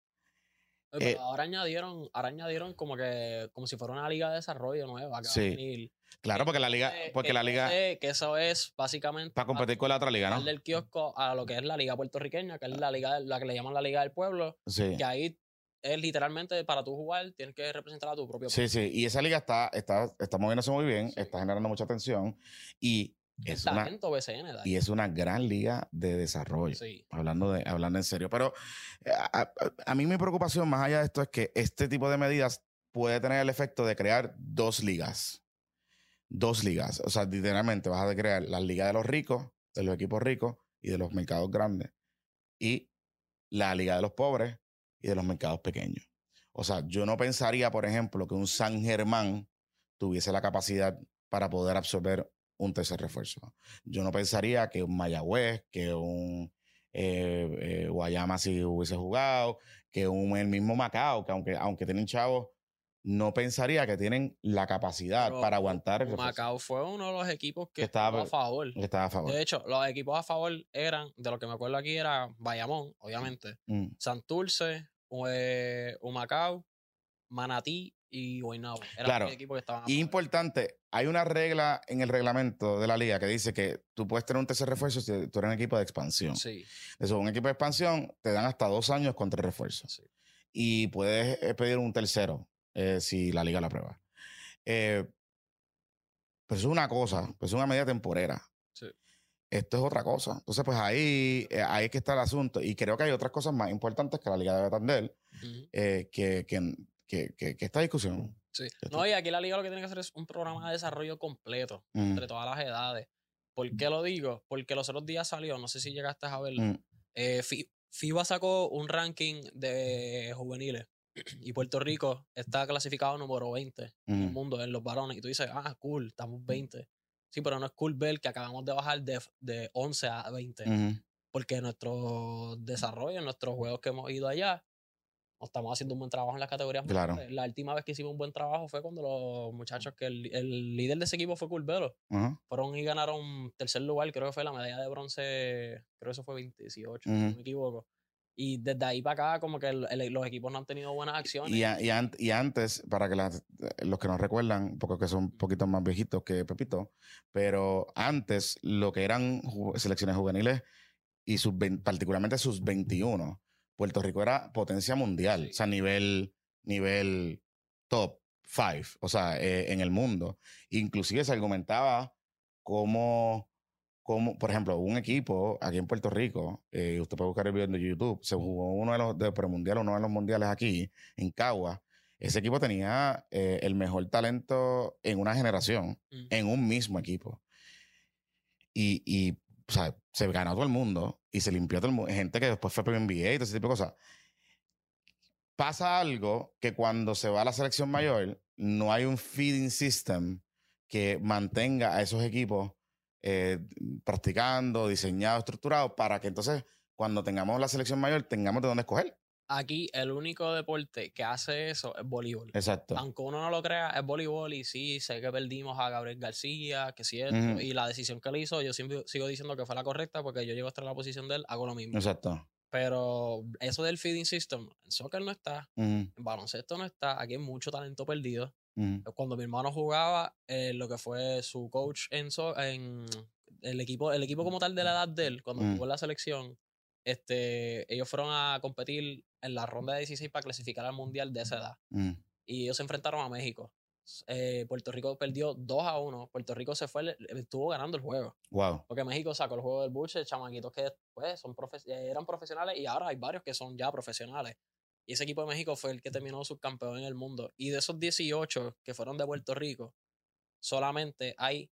Eh, pero Eh, ahora añadieron, ahora añadieron como que, como si fuera una liga de desarrollo nueva que va a Sí. venir. claro, porque la liga, porque que la liga, que eso es básicamente para competir con la otra liga, ¿no? darle el kiosco a lo que es la liga puertorriqueña, que es la liga, la que le llaman la liga del pueblo, Sí. que ahí es literalmente para tú jugar tienes que representar a tu propio Sí, sí. Y esa liga está, está, está moviéndose muy bien, Sí. está generando mucha atención y es una, BCN. y es una gran liga de desarrollo. Sí. Hablando, de, hablando en serio. Pero eh, a, a- a mí mi preocupación más allá de esto es que este tipo de medidas puede tener el efecto de crear dos ligas. Dos ligas. O sea, literalmente vas a crear la liga de los ricos, de los equipos ricos y de los mercados grandes. Y la liga de los pobres y de los mercados pequeños. O sea, yo no pensaría, por ejemplo, que un San Germán tuviese la capacidad para poder absorber un tercer refuerzo. Yo no pensaría que un Mayagüez, que un eh, eh, Guayama si hubiese jugado, que un, el mismo Macao, que aunque, aunque tienen chavos, no pensaría que tienen la capacidad Pero para aguantar el refuerzo. Macao fue uno de los equipos que Que estaba- a favor. Que estaba a favor. De hecho, los equipos a favor eran, de lo que me acuerdo aquí, era Bayamón, obviamente, Mm. Santurce, Humacao, Manatí y Guaynabo. Eran Claro. los equipos que estaban Y importante, hay una regla en el reglamento de la liga que dice que tú puedes tener un tercer refuerzo si tú eres un equipo de expansión. Sí, Eso, un equipo de expansión te dan hasta dos años con tres refuerzos. sí. Y puedes eh, pedir un tercero eh, si la liga la aprueba. Eh, pero eso es una cosa, pues es una medida temporera. Sí. Esto es otra cosa. Entonces, pues ahí, ahí es que está el asunto. Y creo que hay otras cosas más importantes que la liga debe atender eh, que, que, que, que- que esta discusión. Sí. No, y aquí la liga lo que tiene que hacer es un programa de desarrollo completo Mm, entre todas las edades. ¿Por qué lo digo? Porque los otros días salió, no sé si llegaste a verlo, mm, eh, Fi- FIBA sacó un ranking de juveniles *clears throat* y Puerto Rico está clasificado número 20 en el mm. mundo, en los varones. Y tú dices, ah, cool, estamos 20. Sí, pero no es cool ver que acabamos de bajar de, de 11 a 20. Ujú. Porque nuestro desarrollo, nuestros juegos que hemos ido allá, estamos haciendo un buen trabajo en las categorías. Claro. La última vez que hicimos un buen trabajo fue cuando los muchachos, que el, el líder de ese equipo fue Culvero, Ajá. fueron y ganaron tercer lugar, creo que fue la medalla de bronce, creo que eso fue 2018, si Ujú. no me equivoco. Y desde ahí para acá, como que el- el- los equipos no han tenido buenas acciones. Y, a- y an- y antes, para que las- los que nos recuerdan, porque que son un poquito más viejitos que Pepito, pero antes lo que eran selecciones juveniles y sus, particularmente sus 21, Puerto Rico era potencia mundial, Sí. o sea, nivel, nivel top 5, o sea, eh, en el mundo. Inclusive se argumentaba como, como, por ejemplo, un equipo aquí en Puerto Rico, eh, usted puede buscar el video en YouTube, se jugó uno de los de premundial, uno de los mundiales aquí, en Cagua. Ese equipo tenía eh, el mejor talento en una generación, Mm. en un mismo equipo. Y, y o sea, se ganó todo el mundo y se limpió todo el mundo. Gente que después fue para NBA y todo ese tipo de cosas. Pasa algo que cuando se va a la selección mayor, no hay un feeding system que mantenga a esos equipos eh, practicando, diseñados, estructurados, para que entonces cuando tengamos la selección mayor tengamos de dónde escoger. Aquí el único deporte que hace eso es voleibol. Exacto. Aunque uno no lo crea, es voleibol y sí, sé que perdimos a Gabriel García, que sí Ujú. y la decisión que él hizo, yo siempre sigo diciendo que fue la correcta porque yo llego a estar en la posición de él, hago lo mismo. Exacto. Pero eso del feeding system, en soccer no está, Ujú, en baloncesto no está, aquí hay mucho talento perdido. Cuando mi hermano jugaba, eh, lo que fue su coach en, so- en el equipo, el equipo como tal de la edad de él, cuando Mm. jugó en la selección, este, ellos fueron a competir en la ronda de 16 para clasificar al mundial de esa edad. ujú. Y ellos se enfrentaron a México. Eh, Puerto Rico perdió 2 a 1. Puerto Rico se fue, estuvo ganando el juego. Wow. Porque México sacó el juego del buche, chamaquitos que pues, son profe- eh, eran profesionales y ahora hay varios que son ya profesionales. Y ese equipo de México fue el que terminó subcampeón en el mundo. Y de esos 18 que fueron de Puerto Rico, solamente hay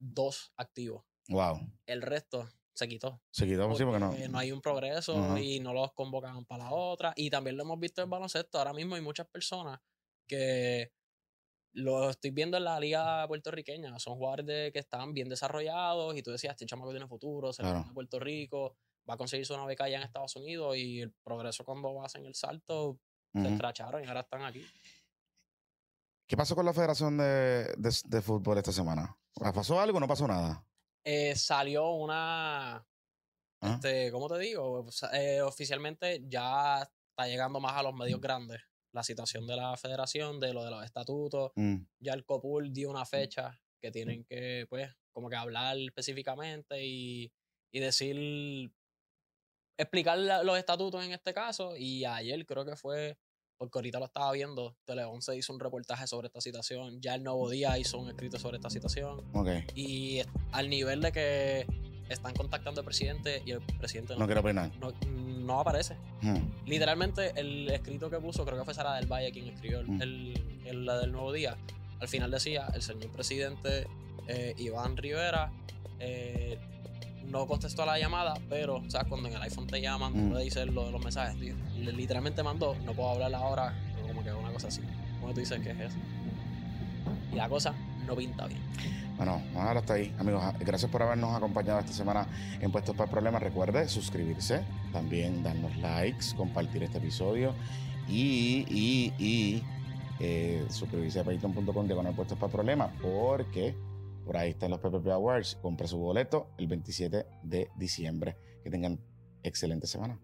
dos activos. Wow. El resto se quitó. Se quitó, sí, porque no. no hay un progreso Ajá. y no los convocan para la otra. Y también lo hemos visto en baloncesto. Ahora mismo hay muchas personas que lo estoy viendo en la liga puertorriqueña. Son jugadores de- que están bien desarrollados y tú decías, este chamaco tiene futuro, se Claro. viene a Puerto Rico, va a conseguirse una beca allá en Estados Unidos y el progreso cuando hacen el salto se Ujú. escracharon y ahora están aquí. ¿Qué pasó con la Federación de, de- de Fútbol esta semana? ¿Pasó algo o no pasó nada? Eh, salió una ¿Ah? Este, ¿cómo te digo? Eh, oficialmente ya está llegando más a los medios grandes la situación de la federación, de lo de los estatutos. Mm, Ya el COPUL dio una fecha que tienen que, pues, como que hablar específicamente y, y decir, explicar la- los estatutos en este caso. Y ayer creo que fue, porque ahorita lo estaba viendo, Tele 11 hizo un reportaje sobre esta situación. Ya el Nuevo Día hizo un escrito sobre esta situación. ok. Y al nivel de que están contactando al presidente y el presidente No quiero opinar. no, no aparece. Mm, Literalmente, el escrito que puso, creo que fue Sara del Valle quien escribió el, Mm. el- el- la del nuevo día. Al final decía: el señor presidente eh, Iván Rivera eh, no contestó a la llamada, pero, o sea, cuando en el iPhone te llaman, tú Mm. puedes decir lo de los mensajes. tío. Le- Literalmente mandó: no puedo hablar ahora, como que una cosa así. Como tú dices que es eso. Y la cosa no pinta bien. Bueno, vamos a dejarlo hasta ahí, amigos. Gracias por habernos acompañado esta semana en Puestos para Problemas. Recuerde suscribirse, también darnos likes, compartir este episodio y, y, y eh, suscribirse a patreon.com diagonal Puestos para Problemas porque por ahí están los PPP Awards. Compre su boleto el 27 de diciembre. Que tengan excelente semana.